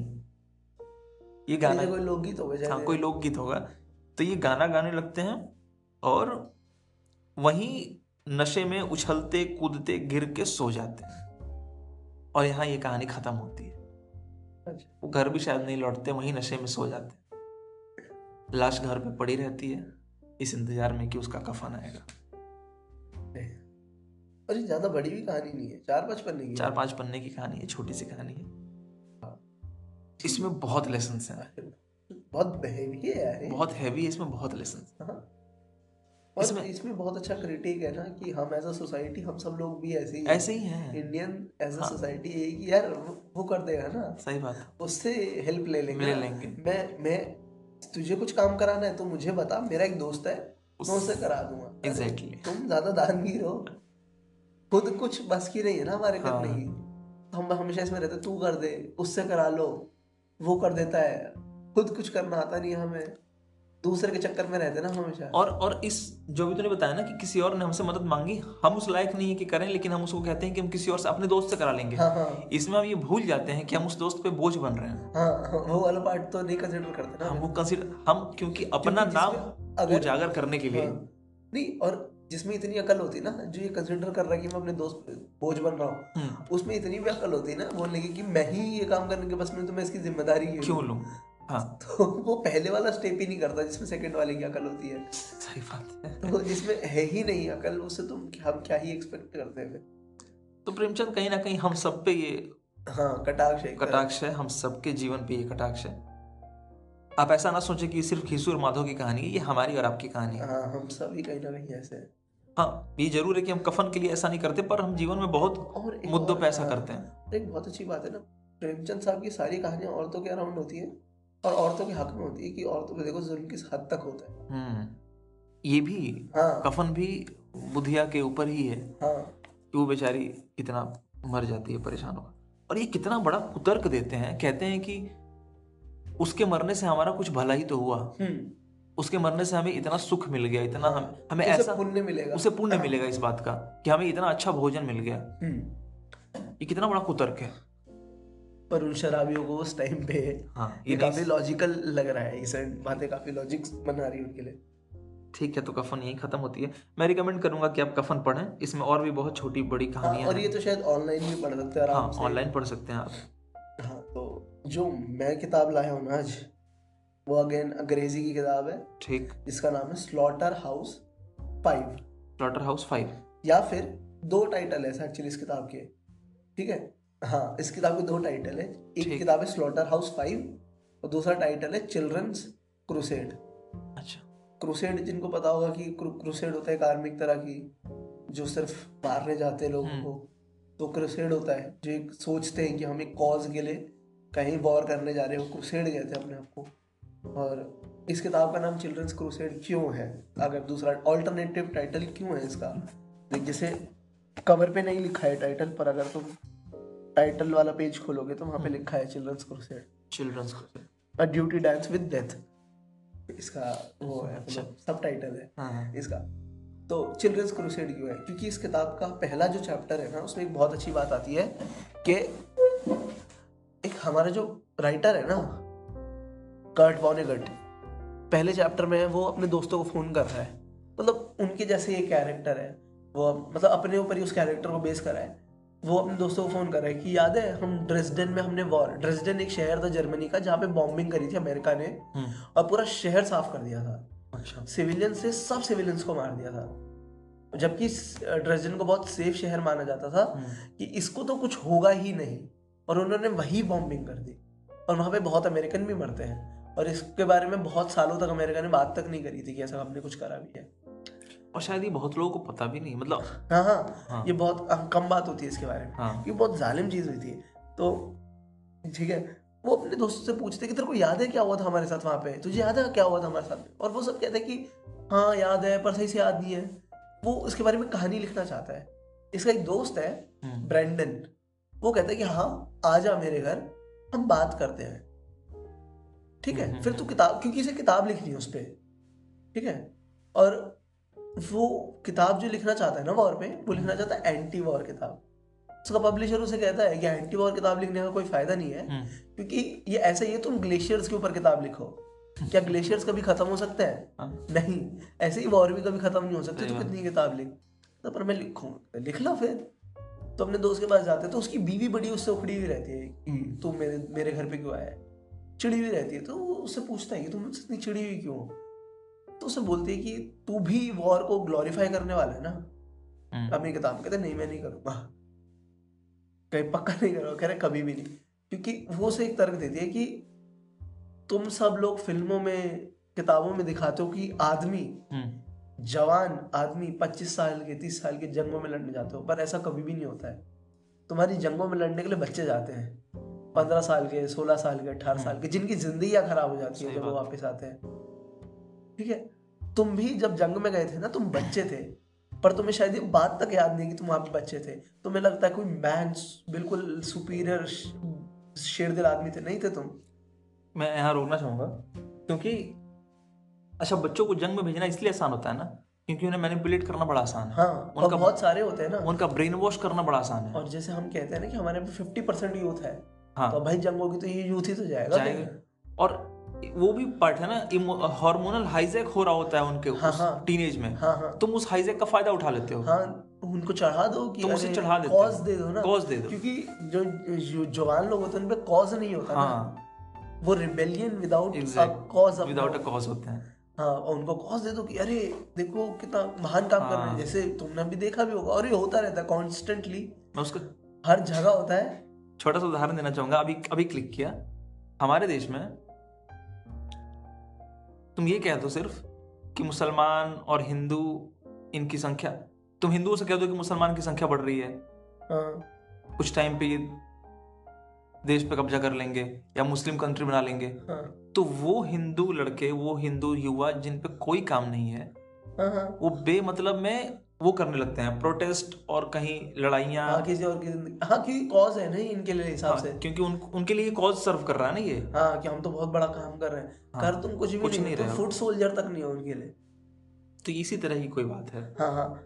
ये गाना कोई लोकगीत हो गया हाँ कोई लोकगीत होगा। तो ये गाना गाने लगते हैं और वहीं नशे में उछलते कूदते गिर के सो जाते हैं। और यहाँ ये कहानी खत्म होती है। अच्छा, वो घर भी शायद नहीं लौटते वहीं नशे में सो जाते हैं। लाश घर पे पड़ी रहती है इस इंतज़ार में कि उसका कफन आएगा। और ये ज़्यादा बड़ी भी कहानी नहीं है चार पाँच पन्ने की चार पाँच पन्ने की कहानी है छोटी सी कहानी है। इसमें बहुत लेसन हैं। बहुत हैवी है यार। बहुत हैवी है इसमें बहुत लेसन हाँ। और इसमें- इसमें बहुत अच्छा क्रिटिक है ना कि हम एज अ सोसाइटी हम सब लोग भी ऐसे ही ऐसे ही है इंडियन एज अ हाँ। सोसाइटी यही कि यार वो- कर देगा ना सही बात है उससे हेल्प ले लेंगे ले लेंगे। मैं मैं तुझे कुछ काम कराना है तो मुझे बता मेरा एक दोस्त है उस- मैं उससे करा दूँगा अरे, Exactly. तुम ज़्यादा दानवीर हो खुद कुछ बस की नहीं है ना हमारे हाँ। करने की हम हमेशा इसमें रहते तू कर दे उससे करा लो वो कर देता है खुद कुछ करना आता नहीं हमें। दूसरे के चक्कर में रहते ना हमेशा। और और इस जो भी तूने बताया ना कि किसी और ने हमसे मदद मांगी हम उस लायक नहीं है कि करें लेकिन हम उसको कहते हैं कि हम किसी और से अपने दोस्त से करा लेंगे। हाँ हाँ। इसमें हम ये भूल जाते हैं कि हम उस दोस्त पे बोझ बन रहे हैं। हाँ वो वाला पार्ट तो नहीं कंसिडर करते ना हम वो कंसिडर हम क्योंकि अपना नाम अगर- उजागर करने के लिए। हाँ। नहीं और जिसमें इतनी अकल होती ना जो ये कंसिडर कर रहा है कि मैं अपने दोस्त पे बोझ बन रहा हूँ हम्म, उसमें इतनी भी अकल होती है ना बोलने की कि मैं ही ये काम करने के बस में तो मैं इसकी ज़िम्मेदारी ही। क्यों लूँ? हाँ। तो वो पहले वाला स्टेप ही नहीं करता जिसमें सेकंड वाले की अकल होती है। सही बात है। तो जिसमें है ही नहीं अकल उससे तुम हम क्या ही एक्सपेक्ट करते हैं तो प्रेमचंद कहीं ना कहीं हम सब पे ये हाँ कटाक्ष है कटाक्ष है हम सबके जीवन पे ये कटाक्ष है। आप ऐसा ना सोचें कि सिर्फ़ खीसू और माधव की कहानी है ये हमारी और आपकी कहानी है। हाँ हम सभी कहीं ना कहीं ऐसे हैं। हाँ ये ज़रूर है कि हम कफन के लिए ऐसा नहीं करते पर हम जीवन में बहुत और मुद्दों और- पे ऐसा हाँ, करते हैं। एक बहुत अच्छी बात है ना प्रेमचंद साहब की सारी कहानियाँ औरतों के अराउंड होती है? और औरतों के हक में होती है कि औरतों पे देखो जुल्म किस हद तक होता है। हम्म। ये भी हाँ। कफन भी बुधिया के ऊपर ही है। हाँ। कि वो बेचारी कितना मर जाती है परेशान होकर? और ये कितना बड़ा कुतर्क देते हैं। कहते हैं कि उसके मरने से हमारा कुछ भला ही तो हुआ। हम्म। उसके मरने से हमें इतना सुख मिल गया इतना हम हमें ऐसा पुण्य मिलेगा। उसे पुण्य मिलेगा इस बात का कि हमें इतना अच्छा भोजन मिल गया। हम्म। ये कितना बड़ा कुतर्क है। पर उन शराबियों को उस टाइम पे हाँ ये काफ़ी लॉजिकल लग रहा है ये बातें काफ़ी लॉजिक बना रही है उनके लिए। ठीक है तो कफन यही खत्म होती है। मैं रिकमेंड करूँगा कि आप कफन पढ़ें इसमें और भी बहुत छोटी बड़ी हाँ, कहानियाँ और ये तो शायद ऑनलाइन भी पढ़ सकते हैं हाँ आराम से। ऑनलाइन पढ़ सकते हैं आप। हाँ तो जो मैं किताब लाया हूँ ना आज वो अगेन अंग्रेज़ी की किताब है। ठीक। जिसका नाम है slaughter house five slaughter house five या फिर दो टाइटल है एक्चुअली इस किताब के। ठीक है? हाँ इस किताब के दो टाइटल है। एक किताब है स्लॉटर हाउस फाइव और दूसरा टाइटल है चिल्ड्रंस क्रूसेड अच्छा। क्रूसेड जिनको पता होगा कि क्रूसेड होता है आर्मी तरह की जो सिर्फ़ मारने जाते हैं लोगों हम्म। को। तो क्रूसेड होता है जो एक सोचते हैं कि हम एक कॉज के लिए कहीं वॉर करने जा रहे हो। क्रूसेड कहते हैं अपने आप को। और इस किताब का नाम चिल्ड्रंस क्रूसेड क्यों है? अगर दूसरा ऑल्टरनेटिव टाइटल क्यों है इसका? जैसे कवर पे नहीं लिखा है टाइटल पर अगर तुम टाइटल वाला पेज खोलोगे तो वहाँ पे लिखा है children's crusade. Children's a duty dance with death. इसका वो है अच्छा। सब टाइटल है हाँ। इसका। तो चिल्ड्रंस क्रूसेड क्यों है? क्योंकि इस किताब का पहला जो चैप्टर है ना उसमें एक बहुत अच्छी बात आती है कि एक हमारा जो राइटर है ना कर्ट वॉनेगट पहले चैप्टर में वो अपने दोस्तों को फ़ोन कर रहा है। मतलब उनके जैसे ये कैरेक्टर है। वो मतलब अपने ऊपर ही उस कैरेक्टर को बेस करा है। वो अपने दोस्तों को फ़ोन कर रहा है कि याद है हम ड्रेसडेन में हमने वॉर ड्रेसडेन एक शहर था जर्मनी का जहाँ पे बॉम्बिंग करी थी अमेरिका ने हम्म, और पूरा शहर साफ़ कर दिया था। अच्छा। सिविलियन से सब सिविलियंस को मार दिया था। जबकि ड्रेसडेन को बहुत सेफ़ शहर माना जाता था हम्म, कि इसको तो कुछ होगा ही नहीं और उन्होंने वही बॉम्बिंग कर दी और वहाँ पे बहुत अमेरिकन भी मरते हैं और इसके बारे में बहुत सालों तक अमेरिका ने बात तक नहीं करी थी कि ऐसा हमने कुछ करा भी है। और शायद ये बहुत लोगों को पता भी नहीं मतलब हाँ हाँ हाँ। ये बहुत अ, कम बात होती है इसके बारे में हाँ। ये बहुत जालिम चीज़ हुई थी तो ठीक है वो अपने दोस्तों से पूछते कि तेरे को याद है क्या हुआ था हमारे साथ वहाँ पे? तुझे याद है क्या हुआ था हमारे साथ और वो सब कहते हैं कि हाँ याद है पर सही से याद नहीं है। वो उसके बारे में कहानी लिखना चाहता है। इसका एक दोस्त है हम्म, ब्रैंडन। वो कहता है कि हाँ आ जा मेरे घर हम बात करते हैं। ठीक है हम्म, फिर तू किताब क्योंकि इसे किताब लिखनी है उस पर ठीक है? और वो किताब जो लिखना चाहता है ना वॉर पे वो लिखना चाहता है एंटी वॉर किताब। उसका पब्लिशर उसे कहता है कि एंटी वॉर किताब लिखने का कोई फ़ायदा नहीं है हम्म, क्योंकि ये ऐसा ही है तुम ग्लेशियर्स के ऊपर किताब लिखो। क्या ग्लेशियर्स कभी खत्म हो सकते हैं? हाँ। नहीं। ऐसे ही वॉर भी कभी खत्म नहीं हो सकते तो कितनी किताब लिख? तो पर मैं लिखूँगा लिख लो फिर। तो अपने दोस्त के पास जाते तो उसकी बीवी बड़ी उससे उखड़ी हुई रहती है। कि तू मेरे मेरे घर पे क्यों आया चिड़ी हुई रहती है तो उससे पूछता है कि तुम मुझसे इतनी चिड़ी हुई क्यों हो? तो उसे बोलती है कि तू भी वॉर को ग्लोरीफाई करने वाला है ना? हम्म, अपनी किताब में कहते नहीं मैं नहीं करूँगा। कहीं पक्का नहीं करूँगा कह रहे कभी भी नहीं। क्योंकि वो उसे एक तर्क देती है कि तुम सब लोग फ़िल्मों में किताबों में दिखाते हो कि आदमी हम्म, जवान आदमी 25 साल के 30 साल के जंगों में लड़ने जाते हो पर ऐसा कभी भी नहीं होता है। तुम्हारी जंगों में लड़ने के लिए बच्चे जाते हैं। पंद्रह साल के सोलह साल के अठारह साल के जिनकी ज़िंदगी खराब हो जाती है जब वो। वापस आते हैं। ठीक है? तुम भी जब जंग में गए थे ना तुम बच्चे थे। पर तुम्हें शायद ये बात तक याद नहीं कि तुम वहाँ पे बच्चे थे। तुम्हें लगता है कोई मैन बिल्कुल सुपीरियर शेर दिल आदमी थे। नहीं थे तुम? मैं यहाँ रोकना चाहूँगा। क्योंकि अच्छा बच्चों को जंग में भेजना इसलिए आसान होता है ना क्योंकि उन्हें मैनिपुलेट करना बड़ा आसान है। हाँ उनका- बहुत सारे होते हैं ना। उनका ब्रेन वॉश करना बड़ा आसान है। और जैसे हम कहते हैं ना कि हमारे फिफ्टी परसेंट यूथ है। हाँ। तो भाई जंग होगी तो ये यूथ ही तो जाएगा। जाएगा। और वो भी पार्ट है ना हार्मोनल हाईजैक हो रहा होता है उनके हाँ, हाँ। टीनेज में। हाँ हाँ। तुम उस हाईजैक का फ़ायदा उठा लेते हो। हाँ उनको चढ़ा दो कि तुम उसे चढ़ा देते कॉज दे दो ना। कॉज दे दो। क्योंकि जो जो जवान लोग होते हैं उन पे कॉज नहीं होता ना। हाँ। वो rebellion without cause without a cause होते हैं। हाँ और उनको कॉज दे दो कि अरे देखो कितना महान काम कर रहे हैं। हाँ। जैसे तुमने भी देखा भी होगा और ये होता रहता है कॉन्स्टेंटली मैं उसका हर जगह होता है। छोटा सा उदाहरण देना चाहूँगा। अभी अभी क्लिक किया। हमारे देश में तुम ये कह दो सिर्फ़ कि मुसलमान और हिंदू इनकी संख्या तुम हिंदुओं से कह दो कि मुसलमान की संख्या बढ़ रही है। हाँ। कुछ टाइम पे ये देश पे कब्जा कर लेंगे या मुस्लिम कंट्री बना लेंगे। हाँ। तो वो हिंदू लड़के वो हिंदू युवा जिन पे कोई काम नहीं है हाँ हाँ। वो बेमतलब में वो करने लगते हैं प्रोटेस्ट और कहीं लड़ाइयाँ। हाँ किसी और की हाँ क्योंकि कॉज है नहीं इनके लिए हिसाब से। क्योंकि उन, उनके लिए कॉज सर्व कर रहा है ना ये। हाँ कि हम तो बहुत बड़ा काम कर रहे हैं। हाँ, कर तुम कुछ भी कुछ नहीं, नहीं रहे हो। फुट सोल्जर तक नहीं हो उनके लिए। तो इसी तरह की कोई बात है। हाँ हाँ।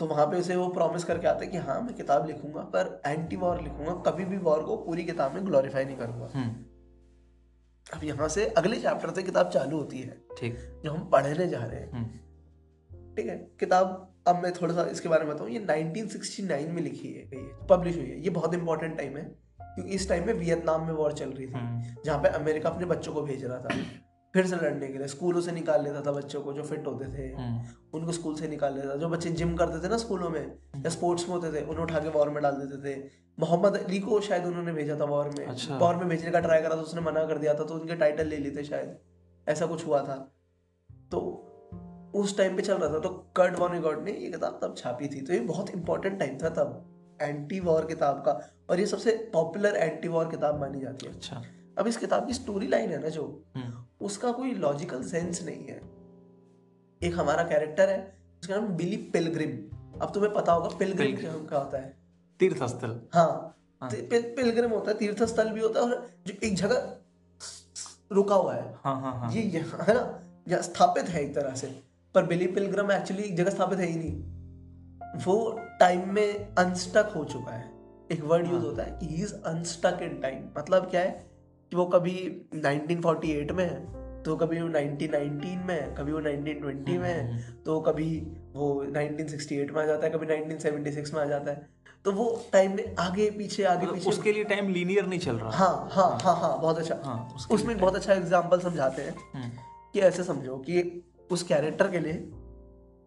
तो वहाँ पे उसे वो प्रॉमिस करके आते हैं कि हाँ मैं किताब लिखूँगा पर एंटी वॉर लिखूँगा कभी भी वॉर को पूरी किताब में ग्लोरीफाई नहीं करूँगा। हम्म। अब यहाँ से अगले चैप्टर से किताब चालू होती है। ठीक। जो हम पढ़ने जा रहे हैं। हम्म। ठीक है किताब अब मैं थोड़ा सा इसके बारे में बताऊँ ये 1969 में लिखी है गई है पब्लिश हुई है। ये बहुत इंपॉर्टेंट टाइम है क्योंकि इस टाइम में वियतनाम में वॉर चल रही थी हम्म। जहाँ पे अमेरिका अपने बच्चों को भेज रहा था फिर से लड़ने के लिए स्कूलों से निकाल लेता था बच्चों को जो फिट होते थे हम्म। उनको स्कूल से निकाल लेता था। जो बच्चे जिम करते थे ना स्कूलों में या स्पोर्ट्स में होते थे उन्हें उठा के वॉर में डाल देते थे। मोहम्मद अली को शायद उन्होंने भेजा था वॉर में। अच्छा। वॉर में भेजने का ट्राई करा था उसने मना कर दिया था तो उनके टाइटल ले लिए थे शायद। ऐसा कुछ हुआ था। तो उस टाइम पे चल रहा था तो कर्ट वॉनिगॉट ने ये किताब तब छापी थी तो ये बहुत इंपॉर्टेंट टाइम था तब एंटी वॉर किताब का और ये सबसे पॉपुलर एंटी वॉर किताब मानी जाती है। अच्छा। अब इस किताब की स्टोरी लाइन है ना जो हम्म। उसका कोई लॉजिकल सेंस नहीं है। एक हमारा कैरेक्टर है उसका नाम बिली पिलग्रिम अब तुम्हें पता होगा पिलग्रिम. क्या क्या होता है। तीर्थ स्थल हाँ। हाँ। पिल, पिलग्रिम होता है तीर्थ स्थल भी होता है और जो एक जगह रुका हुआ है। हाँ हाँ हाँ। ये यहाँ है ना स्थापित है एक तरह से। पर बिली पिलग्रिम एक्चुअली एक जगह स्थापित है ही नहीं। वो टाइम में अनस्टक हो चुका है। एक वर्ड यूज़ हाँ। होता है कि he is unstuck in time मतलब क्या है कि वो कभी 1948 में है तो कभी वो 1919 में है कभी वो 1920 में हम्म, है तो कभी वो 1968 में आ जाता है कभी 1976 में आ जाता है। तो वो टाइम में आगे पीछे आगे मतलब पीछे। उसके लिए टाइम लीनियर नहीं चल रहा। हाँ हाँ हाँ हाँ बहुत अच्छा। हाँ उसमें बहुत अच्छा एग्ज़ाम्पल समझाते हैं हम्म, कि ऐसे समझो कि उस कैरेक्टर के लिए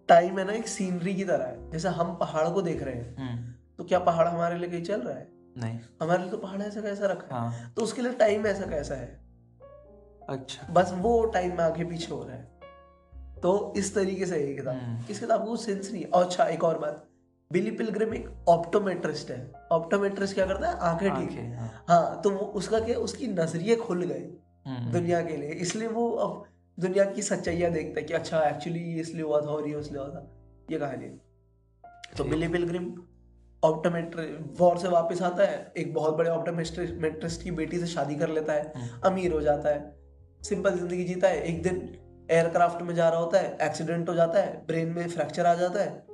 टाइम है ना एक सीनरी की तरह है। जैसे हम पहाड़ को देख रहे हैं हम्म, तो क्या पहाड़ हमारे लिए कहीं चल रहा है? नहीं। हमारे लिए तो पहाड़ ऐसा कैसा रखा है? हाँ। तो उसके लिए टाइम ऐसा कैसा है? अच्छा। बस वो टाइम में आगे पीछे हो रहा है। तो इस तरीके से ये किताब। इस किताब को सेंस नहीं है। और अच्छा एक और बात। बिली पिलग्रिम एक ऑप्टोमेट्रिस्ट है। ऑप्टोमेट्रिस्ट क्या करता है? आँखें ठीक है। हाँ। हाँ तो वो उसका क्या उसकी नज़रिए खुल गए हम्म, दुनिया के लिए। इसलिए वो अब दुनिया की सच्चाइयाँ देखता है कि अच्छा एक्चुअली ये इसलिए हुआ था और ये इसलिए हुआ था। ये कहानी है। तो बिली पिलग्रिम ऑप्टोमेट्री वॉर से वापस आता है। एक बहुत बड़े ऑप्टोमेट्रिस्ट की बेटी से शादी कर लेता है। हम्म, अमीर हो जाता है। सिंपल ज़िंदगी जीता है। एक दिन एयरक्राफ्ट में जा रहा होता है। एक्सीडेंट हो जाता है। ब्रेन में फ्रैक्चर आ जाता है।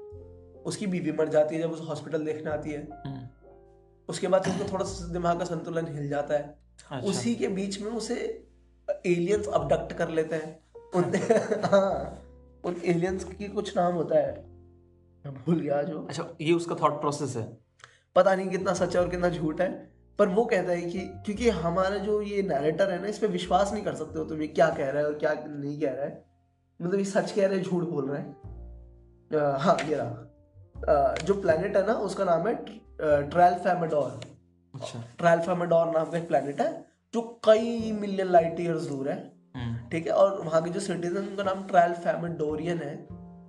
उसकी बीवी मर जाती है जब उसे हॉस्पिटल देखने आती है। हम्म, उसके बाद उसको थोड़ा सा दिमाग का संतुलन हिल जाता है। अच्छा। उसी के बीच में उसे एलियंस अबडक्ट कर लेते हैं। उन हाँ उन एलियंस की कुछ नाम होता है। मैं भूल गया जो। अच्छा ये उसका थॉट प्रोसेस है। पता नहीं कितना सच है और कितना झूठ है पर वो कहता है कि क्योंकि हमारा जो ये नैरेटर है ना इस पर विश्वास नहीं कर सकते हो तुम ये क्या कह रहा है और क्या नहीं कह रहा है। मतलब ये सच कह रहे हैं झूठ बोल रहे हैं। हाँ ये रहा। जो प्लेनेट है ना उसका नाम है ट्रैल्फेमेडोर अच्छा। ट्रैल्फेमेडोर नाम का एक प्लेनेट है। जो कई मिलियन लाइट ईयर्स दूर है। हम्म, ठीक है? और वहाँ के जो सिटीजन उनका नाम ट्रायल फैमिडोरियन है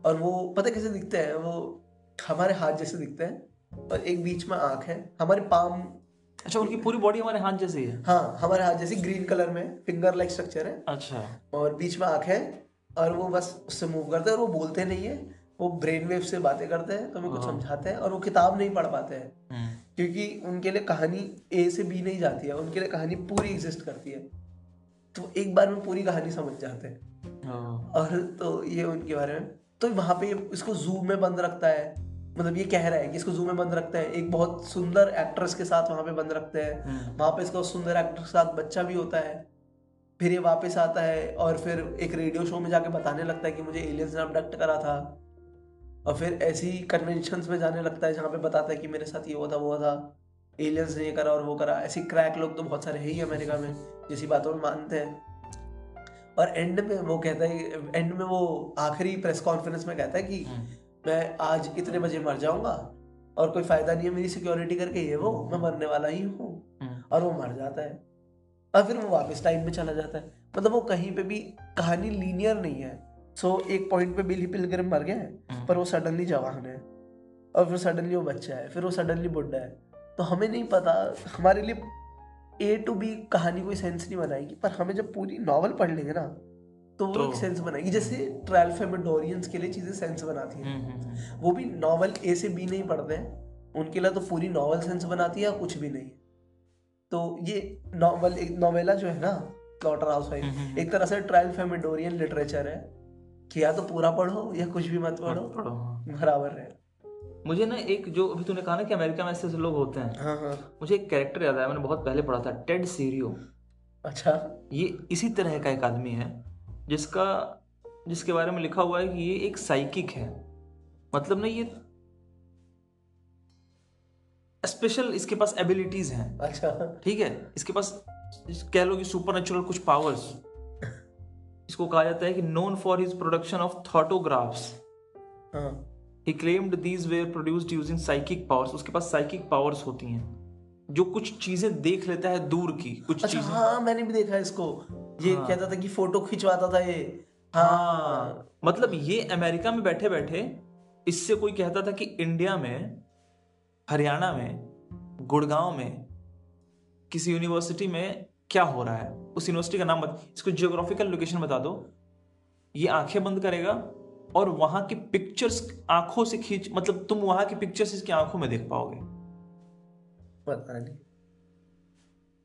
और वो पता कैसे दिखते हैं? वो हमारे हाथ जैसे दिखते हैं और एक बीच में आँख है। हमारे पाम अच्छा उनकी पूरी बॉडी हमारे हाथ जैसी है? हाँ हमारे हाथ जैसे ग्रीन कलर में फिंगर लाइक स्ट्रक्चर है। अच्छा। और बीच में आँख है और वो बस उससे मूव करते हैं और वो बोलते नहीं है। वो ब्रेन वेव से बातें करते हैं तो हमें कुछ हाँ। समझाते हैं और वो किताब नहीं पढ़ पाते हैं। हम्म, क्योंकि उनके लिए कहानी ए से बी नहीं जाती है उनके लिए कहानी पूरी एग्जिस्ट करती है। तो एक बार में पूरी कहानी समझ जाते हैं। और तो ये उनके बारे में तो वहाँ पे इसको जू में बंद रखता है। मतलब ये कह रहा है कि इसको जू में बंद रखते हैं। एक बहुत सुंदर एक्ट्रेस के साथ वहाँ पे बंद रखते हैं। वहाँ पे इसका सुंदर एक्टर के साथ बच्चा भी होता है। फिर ये वापस आता है और फिर एक रेडियो शो में जाके बताने लगता है कि मुझे एलियंस ने अबडक्ट करा था। और फिर ऐसी कन्वेंशन में जाने लगता है जहाँ पे बताता है कि मेरे साथ ये हुआ था वो हुआ था। एलियंस ने ये करा और वो करा। ऐसे क्रैक लोग तो बहुत सारे हैं ही अमेरिका में जिसी बातों में मानते हैं। और एंड में वो कहता है एंड में वो आखिरी प्रेस कॉन्फ्रेंस में कहता है कि हम्म, मैं आज इतने बजे मर जाऊँगा और कोई फ़ायदा नहीं है मेरी सिक्योरिटी करके ये वो मैं मरने वाला ही हूँ। हम्म, और वो मर जाता है। और फिर वो वापस टाइम में चला जाता है। मतलब वो कहीं पे भी कहानी लीनियर नहीं है। सो so, एक पॉइंट पे बिली पिलग्रिम मर गया है हम्म। पर वो सडनली जवान है। और फिर सडनली वो बच्चा है फिर वो सडनली बुढ़ा है। तो हमें नहीं पता हमारे लिए ए टू बी कहानी कोई सेंस नहीं बनाएगी पर हमें जब पूरी नॉवल पढ़ लेंगे ना तो वो तो- एक सेंस बनाएगी। जैसे ट्रायल्फेमेडोरियंस के लिए चीज़ें सेंस बनाती हैं। हम्म, हम्म, वो भी नॉवल ए से बी नहीं पढ़ते हैं उनके लिए तो पूरी नॉवल सेंस बनाती है या कुछ भी नहीं। तो ये नॉवल एक नॉवेला जो है ना स्लॉटर हाउस एक तरह से ट्रायल फेमिडोरियन लिटरेचर है। कि या तो पूरा पढ़ो या कुछ भी मत पढ़ो। पढ़ो हाँ। बराबर रहे मुझे ना एक जो अभी तूने कहा ना कि अमेरिका में ऐसे ऐसे लोग होते हैं हाँ हाँ। मुझे एक कैरेक्टर याद आया मैंने बहुत पहले पढ़ा था टेड सीरियो। अच्छा। ये इसी तरह का एक आदमी है जिसका जिसके बारे में लिखा हुआ है कि ये एक साइकिक है। मतलब ना ये स्पेशल इसके पास एबिलिटीज हैं। अच्छा। ठीक है? इसके पास कह लो कि सुपर नेचुरल कुछ पावर्स इसको कहा जाता है कि known for his production of thoughtographs हाँ। He claimed these were produced using psychic powers उसके पास साइकिक पावर्स होती हैं जो कुछ चीज़ें देख लेता है दूर की कुछ अच्छा चीज़ें। हाँ मैंने भी देखा है इसको। ये हाँ। कहता था कि फ़ोटो खिंचवाता था ये। हाँ। मतलब ये अमेरिका में बैठे बैठे इससे कोई कहता था कि इंडिया में हरियाणा में गुड़गांव में किसी यूनिवर्सिटी में क्या हो रहा है? उस यूनिवर्सिटी का नाम बता इसको जियोग्राफिकल लोकेशन बता दो। ये आँखें बंद करेगा और वहाँ की पिक्चर्स आँखों से खींच मतलब तुम वहाँ की पिक्चर्स इसकी आँखों में देख पाओगे। पता नहीं।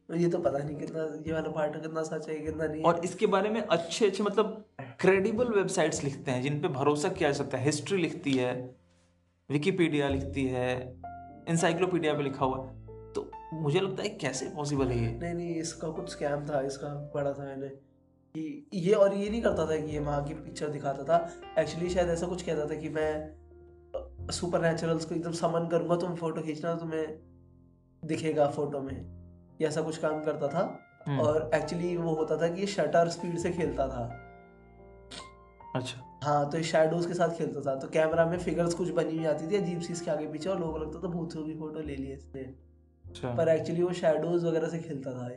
ये तो पता नहीं कितना ये वाला पार्ट कितना सच है कितना नहीं और इसके बारे में अच्छे अच्छे मतलब क्रेडिबल वेबसाइट्स लिखते हैं जिन पे भरोसा किया जा सकता है। हिस्ट्री लिखती है विकिपीडिया लिखती है इंसाइक्लोपीडिया पे लिखा हुआ। है मुझे लगता है कैसे पॉसिबल है ये? नहीं नहीं इसका कुछ स्कैम था इसका पढ़ा था मैंने। कि ये और ये नहीं करता था कि ये वहाँ की पिक्चर दिखाता था। एक्चुअली शायद ऐसा कुछ कहता था कि मैं सुपर नेचुरल्स को एकदम समन करूँगा तुम फ़ोटो खींचना तुम्हें दिखेगा फ़ोटो में। ये ऐसा कुछ काम करता था। हम्म, और एक्चुअली वो होता था कि ये शटर स्पीड से खेलता था। अच्छा। हाँ तो ये शेडोज के साथ खेलता था। तो कैमरा में फिगर्स कुछ बनी हुई आती थी अजीब सी इसके आगे पीछे और लोगों को लगता था भूतों की फ़ोटो ले ली इसने। पर एक्चुअली वो शेडोज वगैरह से खेलता था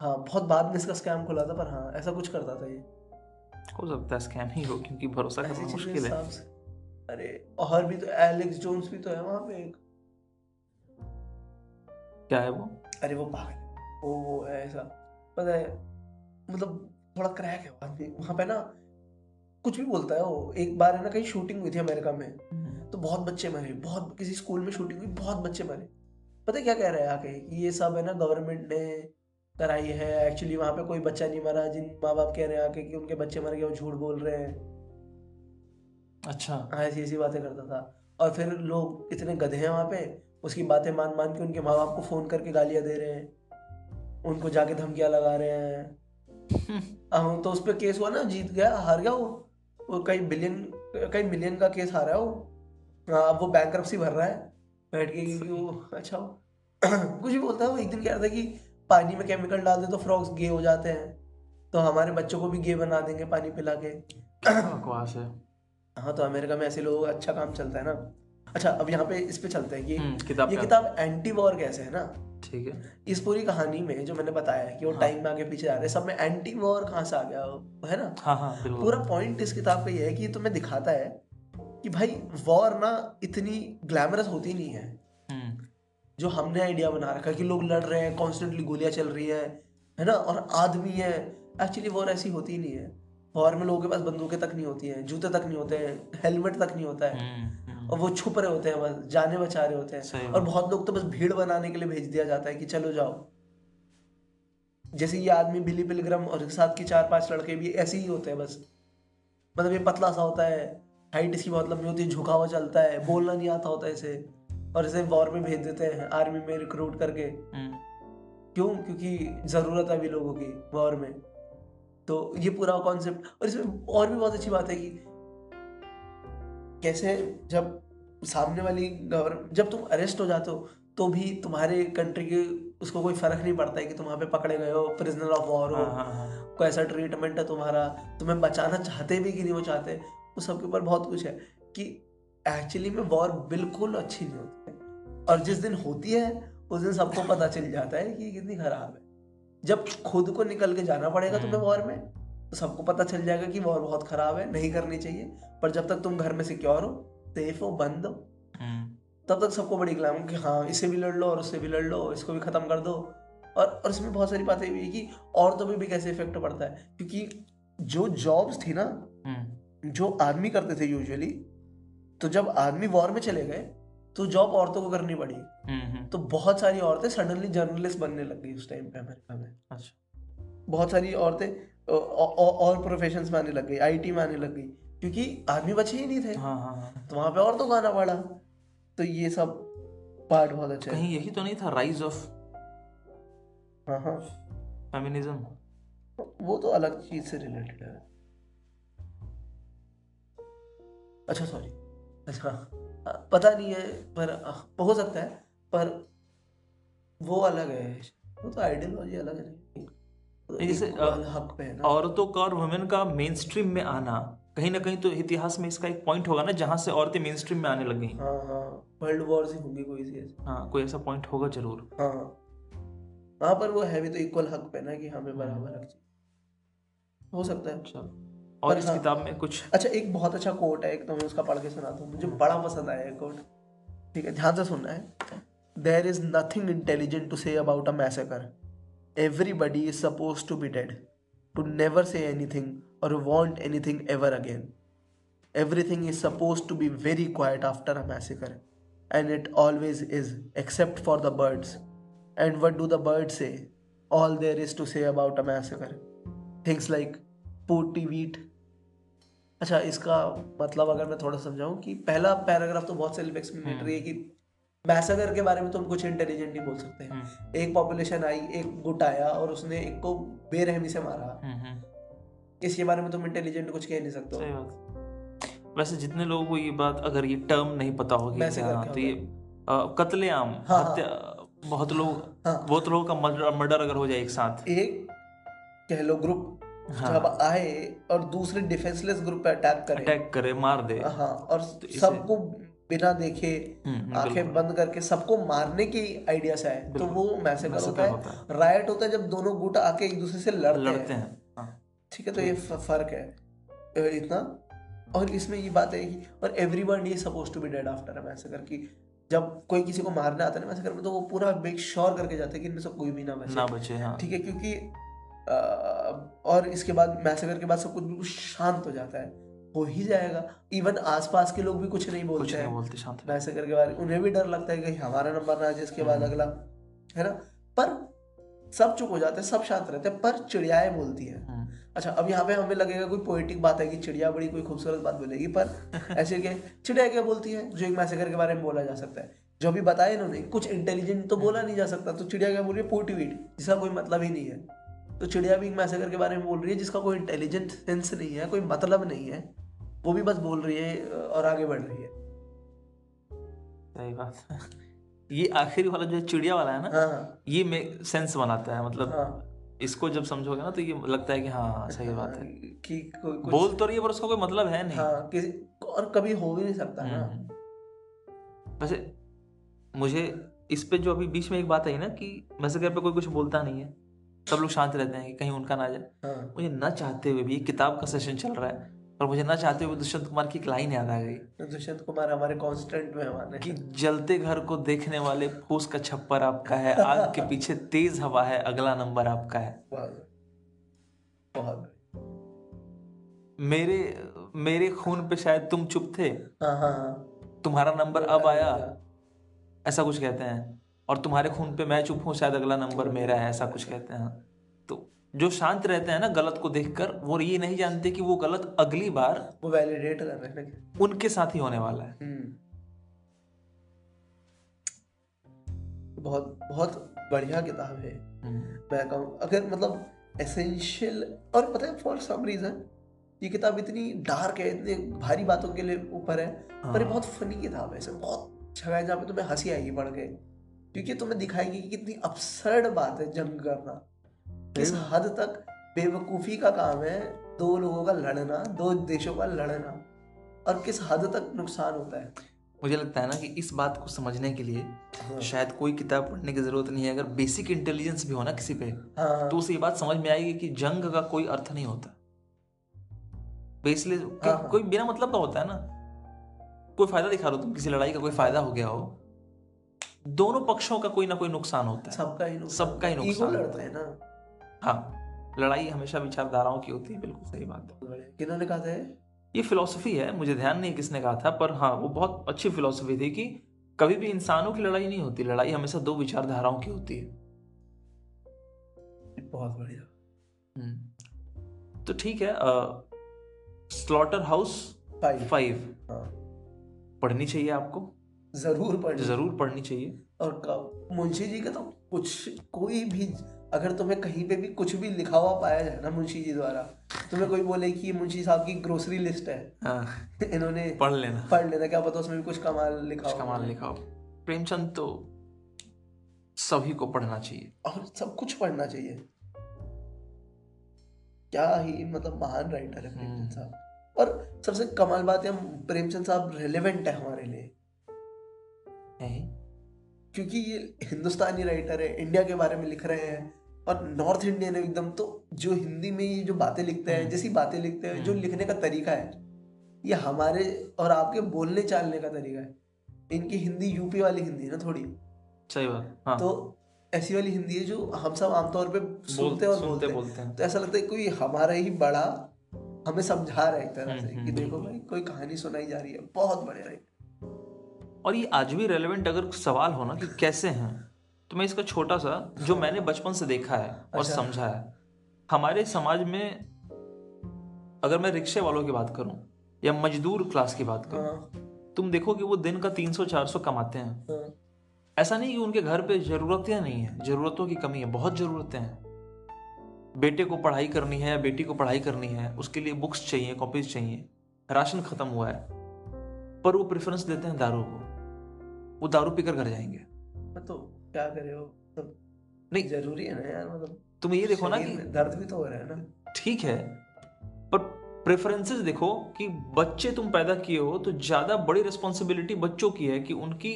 हाँ बहुत बाद में इसका स्कैम खुला था पर हाँ ऐसा कुछ करता था ये। हो सकता है स्कैम ही हो क्योंकि भरोसा करना मुश्किल है। अरे और भी तो एलेक्स जोन्स भी तो है वहाँ पे एक। क्या है वो? अरे वो पागल वो वो है ऐसा। पता है मतलब थोड़ा क्रैक है वहाँ पे। वहाँ पे ना कुछ भी बोलता है वो। एक बार है ना कहीं शूटिंग हुई थी अमेरिका में। तो बहुत बच्चे मरे बहुत किसी स्कूल में शूटिंग हुई बहुत बच्चे मरे। पता है क्या कह रहे हैं आके? कि ये सब है ना गवर्नमेंट ने कराई है। एक्चुअली वहाँ पे कोई बच्चा नहीं मरा जिन माँ बाप कह रहे हैं आके कि उनके बच्चे मर गए वो झूठ बोल रहे हैं। अच्छा। हाँ ऐसी ऐसी बातें करता था। और फिर लोग इतने गधे हैं वहाँ पे उसकी बातें मान मान के उनके माँ बाप को फ़ोन करके गालियाँ दे रहे हैं। उनको जाके धमकियाँ लगा रहे हैं। हाँ तो उस पर केस हुआ ना जीत गया हार गया वो। वो कई बिलियन कई मिलियन का केस हारा है वो। हाँ अब वो बैंक भर रहा है। बैठ के क्योंकि वो अच्छा कुछ भी बोलता है वो एक दिन कह रहा था कि पानी में केमिकल डाल दे तो फ्रॉग्स गे हो जाते हैं। तो हमारे बच्चों को भी गे बना देंगे पानी पिला के। बकवास है। हाँ तो अमेरिका में ऐसे लोगों का अच्छा काम चलता है ना। अच्छा अब यहाँ पे इस पे चलते हैं कि हम्म, किताब ये किताब एंटी वॉर कैसे है ना? ठीक है। इस पूरी कहानी में जो मैंने बताया है कि वो हाँ। टाइम में आगे पीछे जा रहे हैं सब में एंटी वॉर कहाँ से आ गया है ना? हाँ हाँ पूरा पॉइंट इस किताब का ये है कि ये तुम्हें दिखाता है कि भाई वॉर ना इतनी ग्लैमरस होती नहीं है। हम्म, जो हमने आइडिया बना रखा है कि लोग लड़ रहे हैं कॉन्स्टेंटली गोलियाँ चल रही है है ना? और आदमी है। एक्चुअली वॉर ऐसी होती नहीं है। वॉर में लोगों के पास बंदूकें तक नहीं होती हैं जूते तक नहीं होते हैं हेलमेट तक नहीं होता है। हम्म, हम्म, और वो छुप रहे होते हैं बस जाने बचा रहे होते हैं। और बहुत लोग तो बस भीड़ बनाने के लिए भेज दिया जाता है कि चलो जाओ। जैसे ये आदमी बिली पिलग्रम और साथ के चार पाँच लड़के भी ऐसे ही होते हैं बस। मतलब ये पतला सा होता है हाइट इसकी बहुत लंबी होती है झुका हुआ चलता है बोलना नहीं आता होता इसे। और इसे वॉर में भेज देते हैं आर्मी में रिक्रूट करके। हम्म, क्यों? क्योंकि ज़रूरत है अभी लोगों की वॉर में। तो ये पूरा कॉन्सेप्ट और इसमें और भी बहुत अच्छी बात है कि कैसे जब सामने वाली गवर्नमेंट जब तुम अरेस्ट हो जाते हो तो भी तुम्हारे कंट्री के उसको कोई फ़र्क नहीं पड़ता है कि तुम वहाँ पे पकड़े गए हो प्रिजनर ऑफ़ वॉर हो। हाँ हाँ हाँ। कोई ऐसा ट्रीटमेंट है तुम्हारा तुम्हें बचाना चाहते भी कि नहीं वो चाहते? वो सबके ऊपर बहुत कुछ है कि एक्चुअली में वॉर बिल्कुल अच्छी नहीं होती है। और जिस दिन होती है उस दिन सबको पता चल जाता है कि कितनी खराब है। जब खुद को निकल के जाना पड़ेगा तुम्हें हम्म। वॉर में तो सबको पता चल जाएगा कि वॉर बहुत खराब है नहीं करनी चाहिए। पर जब तक तुम घर में सिक्योर हो सेफ़ हो बंद हो हम्म, तब तक सबको बड़ी ग्लैम कि हाँ इसे भी लड़ लो और उससे भी लड़ लो इसको भी खत्म कर दो। और और इसमें बहुत सारी बातें भी है कि औरतों पे भी कैसे इफ़ेक्ट पड़ता है? क्योंकि जो जॉब्स थी ना हम्म, जो आदमी करते थे यूजुअली तो जब आदमी वॉर में चले गए तो जॉब औरतों को करनी पड़ी। हम्म, हम्म, तो बहुत सारी औरतें सडनली जर्नलिस्ट बनने लग गई उस टाइम पे अमेरिका में। अच्छा। बहुत सारी औरतें और प्रोफेशंस में आने लग गई आईटी में आने लग गई क्योंकि आदमी बचे ही नहीं थे। हाँ हाँ हाँ। तो वहाँ पे औरतों को आना पड़ा। तो ये सब पार्ट बहुत अच्छा कहीं यही तो नहीं था राइज ऑफ़ हाँ हाँ। फेमिनिज्म वो तो अलग चीज़ से रिलेटेड है। अच्छा सॉरी अच्छा पता नहीं है पर हाँ, सकता है पर वो अलग है वो तो आइडियोलॉजी अलग है। जैसे, हक पे है ना। औरतों का और वुमेन का मेन स्ट्रीम में आना कहीं ना कहीं तो इतिहास में इसका एक पॉइंट होगा ना जहाँ से औरतें मेन स्ट्रीम में आने लग। गई हाँ हाँ वर्ल्ड वॉर से होंगी कोई सी ऐसी। हाँ कोई ऐसा पॉइंट होगा ज़रूर। हाँ। वहाँ पर वो है भी तो इक्वल हक पे ना कि हमें बराबर हक चाहिए। हो सकता है। अच्छा। और इस किताब में कुछ अच्छा एक बहुत अच्छा कोट है एक तो मैं उसका पढ़ के सुनाता हूँ। मुझे बड़ा पसंद आया है कोट ठीक है ध्यान से सुनना है। There is nothing intelligent to say about a massacre everybody is supposed to be dead to never say anything or want anything ever again everything is supposed to be very quiet after a massacre and it always is except for the birds and what do the birds say all there is to say about a massacre things like poo tee weet अच्छा इसका मतलब अगर मैं थोड़ा समझाऊं कि पहला पैराग्राफ तो बहुत सेल्फ एक्सप्लेनेटरी है कि मैसेगर के बारे में तुम कुछ इंटेलिजेंट नहीं बोल सकते। हम्म, एक पॉपुलेशन आई एक गुट आया और उसने एक को बेरहमी से मारा। हम्म, हम्म, इसके बारे में तुम इंटेलिजेंट कुछ कह नहीं सकते हो। वैसे जितने लोगों को ये बात अगर ये टर्म नहीं पता होगी तो ये कत्लेआम हाँ, हत्या बहुत लोग हाँ। बहुत लोगों का मर्डर अगर हो जाए एक साथ। एक कह लो ग्रुप हाँ। जब आए और दूसरे डिफेंसलेस ग्रुप पे अटैक करे। अटैक करे मार दे। हाँ और इसे- सबको बिना देखे हम्म, आँखें बंद करके सबको मारने की आइडिया से आए। तो वो मैसेकर होता होता है। राइट होता है जब दोनों गुट आके एक दूसरे से लड़ते, लड़ते हैं हैं। हाँ, ठीक है तो ये फ़र्क है। इतना। और इसमें ये बात है कि और everyone is supposed to be dead after a massacre की जब कोई किसी को मारने आता है ना मैसेकर में तो वो पूरा मेक श्योर करके जाता है कि इनमें से कोई भी ना बचे। ना बचे हाँ। ठीक है क्योंकि और इसके बाद मैसेकर के बाद सब कुछ बिल्कुल शांत हो जाता है। हो ही जाएगा। इवन आसपास के लोग भी कुछ नहीं बोलते कुछ नहीं बोलते शांत मैसेकर के बारे में उन्हें भी डर लगता है कि हमारा नंबर ना आ जाए इसके बाद हम्म। अगला है ना? पर सब चुप हो जाते हैं सब शांत रहते हैं पर चिड़ियाएँ बोलती हैं। हम्म, अच्छा अब यहाँ पे हमें लगेगा कोई पोइटिक बात है कि चिड़िया बड़ी कोई खूबसूरत बात बोलेगी पर ऐसे क्या चिड़िया क्या बोलती है? जो एक मैसेकर के बारे में बोला जा सकता है। जो अभी बताया इन्होंने कुछ इंटेलिजेंट तो बोला नहीं जा सकता तो चिड़िया क्या बोल रही है? पोटीवीट जिसका कोई मतलब ही नहीं है। तो चिड़िया भी एक मैसेकर के बारे में बोल रही है जिसका कोई इंटेलिजेंट सेंस नहीं है कोई मतलब नहीं है वो भी बस बोल रही है और आगे बढ़ रही है। सही बात है। ये आखिरी वाला जो चिड़िया वाला है ना हाँ। ये में सेंस बनाता है मतलब हाँ। इसको जब समझोगे ना तो ये लगता है कि हाँ सही बात है। कि कुछ बोल तो रही है पर उसका कोई मतलब है नहीं। हाँ किसी और कभी हो भी नहीं सकता ना। हम्म। वैसे मुझे इस पे जो अभी बीच में एक बात आई ना कि मैसेकर पे कोई कुछ बोलता नहीं है। सब लोग शांत रहते हैं कि कहीं उनका ना जाए। हाँ। मुझे न चाहते हुए भी किताब का सेशन चल रहा है और मुझे न चाहते हुए दुष्यंत कुमार की एक लाइन याद आ गई। दुष्यंत कुमार हमारे कांस्टेंट मेहमान कि जलते घर को देखने वाले फूस का छप्पर आपका है आग के पीछे तेज हवा है अगला नंबर आपका है। बहुत मेरे मेरे खून पे शायद तुम चुप थे। हाँ हाँ हाँ। तुम्हारा नंबर अब आया। ऐसा कुछ कहते हैं। और तुम्हारे खून पे मैं चुप हूँ शायद अगला नंबर मेरा है ऐसा कुछ कहते हैं। तो जो शांत रहते हैं ना गलत को देखकर वो ये नहीं जानते कि वो गलत अगली बार वो वैलिडेट कर रहे हैं उनके साथ ही होने वाला है। हम्म। बहुत बहुत बढ़िया किताब है। मैं कहूँ अगर मतलब एसेंशियल और पता है फॉर सम रीजन ये किताब इतनी डार्क है इतनी भारी बातों के लिए ऊपर है हाँ। पर ये हाँ। बहुत फनी किताब है इसमें बहुत जगह है जहाँ पे तुम्हें हँसी आएगी पढ़ के। क्योंकि तुम्हें दिखाएगी कि कितनी अपसर्ड बात है जंग करना। किस हद तक बेवकूफ़ी का काम है दो लोगों का लड़ना दो देशों का लड़ना और किस हद तक नुकसान होता है? मुझे लगता है ना कि इस बात को समझने के लिए हाँ। शायद कोई किताब पढ़ने की ज़रूरत नहीं है। अगर बेसिक इंटेलिजेंस भी हो ना किसी पे हाँ। तो उसे ये बात समझ में आएगी कि जंग का कोई अर्थ नहीं होता। बेसिकली हाँ, हाँ। कोई बिना मतलब का होता है ना। कोई फ़ायदा दिखा रहे हो तुम किसी लड़ाई का कोई फ़ायदा हो गया हो दोनों पक्षों का कोई ना कोई नुकसान होता है। सबका ही नुकसान सबका ही नुकसान लड़ते है ना। हाँ लड़ाई हमेशा विचारधाराओं की होती है बिल्कुल सही बात है। किन्होंने कहा था ये? फिलोसफी है मुझे ध्यान नहीं किसने कहा था पर हाँ वो बहुत अच्छी फिलोसफी थी कि कभी भी इंसानों की लड़ाई नहीं होती लड़ाई हमेशा दो विचारधाराओं की होती है। बहुत बढ़िया। हम्म। तो ठीक है स्लॉटर हाउस फाइव फाइव हाँ। पढ़नी चाहिए आपको? ज़रूर पढ़ना। ज़रूर पढ़नी चाहिए। और मुंशी जी का तो कुछ कोई भी अगर तुम्हें कहीं पे भी कुछ भी लिखा हुआ पाया जाए ना मुंशी जी द्वारा तुम्हें कोई बोले कि ये मुंशी साहब की ग्रोसरी लिस्ट है हाँ, इन्होंने पढ़ लेना। पढ़ लेना क्या पता उसमें भी कुछ कमाल लिखा कुछ हो। कमाल लिखा हो। प्रेमचंद तो सभी को पढ़ना चाहिए। और सब कुछ पढ़ना चाहिए। क्या ही मतलब महान राइटर है प्रेमचंद हम्म। साहब। और सबसे कमाल बात है प्रेमचंद साहब रेलेवेंट है हमारे लिए। है। क्योंकि ये हिंदुस्तानी राइटर है इंडिया के बारे में लिख रहे हैं और नॉर्थ इंडियन है एकदम तो जो हिंदी में ये जो बातें लिखते हैं हम्म। जैसी बातें लिखते हैं जो हम्म। लिखने का तरीका है ये हमारे और आपके बोलने चालने का तरीका है। इनकी हिंदी यूपी वाली हिंदी है ना थोड़ी? सही बात हाँ। तो ऐसी वाली हिंदी है जो हम सब आमतौर पे सुनते और सुनते बोलते बोलते हैं। तो ऐसा लगता है कोई हमारा ही बड़ा हमें समझा रहा है एक तरह से हम्म, कि देखो भाई कोई कहानी सुनाई जा रही है बहुत बड़े राइटर और ये आज भी रेलेवेंट अगर सवाल हो ना कि कैसे हैं तो मैं इसका छोटा सा जो मैंने बचपन से देखा है और अच्छा। समझा है। हमारे समाज में अगर मैं रिक्शे वालों की बात करूँ या मजदूर क्लास की बात करूँ हाँ। तुम देखो कि वो दिन का 300-400 कमाते हैं। हाँ। ऐसा नहीं कि उनके घर पे जरूरतें नहीं है जरूरतों की कमी है बहुत जरूरतें हैं। बेटे को पढ़ाई करनी है या बेटी को पढ़ाई करनी है उसके लिए बुक्स चाहिए कॉपीज चाहिए राशन खत्म हुआ है। पर वो प्रेफरेंस देते हैं दारू को। वो दारू पीकर घर जाएँगे। तो क्या करे हो सब नहीं। ज़रूरी है ना यार मतलब तुम ये देखो ना कि दर्द भी तो हो रहा है ना। ठीक है पर प्रेफरेंसेस देखो कि बच्चे तुम पैदा किए हो तो ज़्यादा बड़ी रिस्पॉन्सिबिलिटी बच्चों की है कि उनकी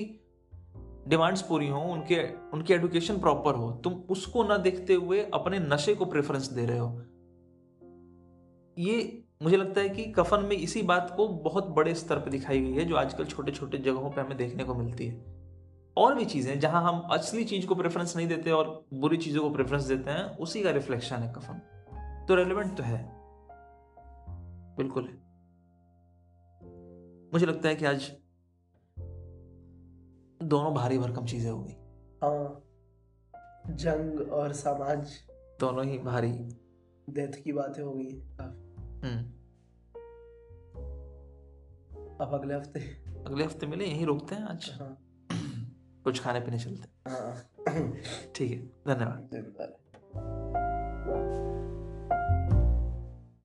डिमांड्स पूरी हो उनके उनकी एडुकेशन प्रॉपर हो। तुम उसको ना देखते हुए अपने नशे को प्रेफरेंस दे रहे हो। ये मुझे लगता है कि कफन में इसी बात को बहुत बड़े स्तर पर दिखाई गई है जो आजकल छोटे छोटे जगहों पर हमें देखने को मिलती है। और भी चीज़ें जहाँ हम असली चीज़ को प्रेफरेंस नहीं देते और बुरी चीज़ों को प्रेफरेंस देते हैं उसी का रिफ्लेक्शन है कफन। तो रेलिवेंट तो है। बिल्कुल है। मुझे लगता है कि आज दोनों भारी भरकम चीज़ें हो गई। हाँ। जंग और समाज। दोनों ही भारी। डेथ की बातें हो गई। काफ़ी अब अगले हफ़्ते। अगले हफ़्ते मिले यहीं रोकते हैं आज? हाँ। कुछ खाने पीने चलते हैं। हाँ। ठीक है धन्यवाद।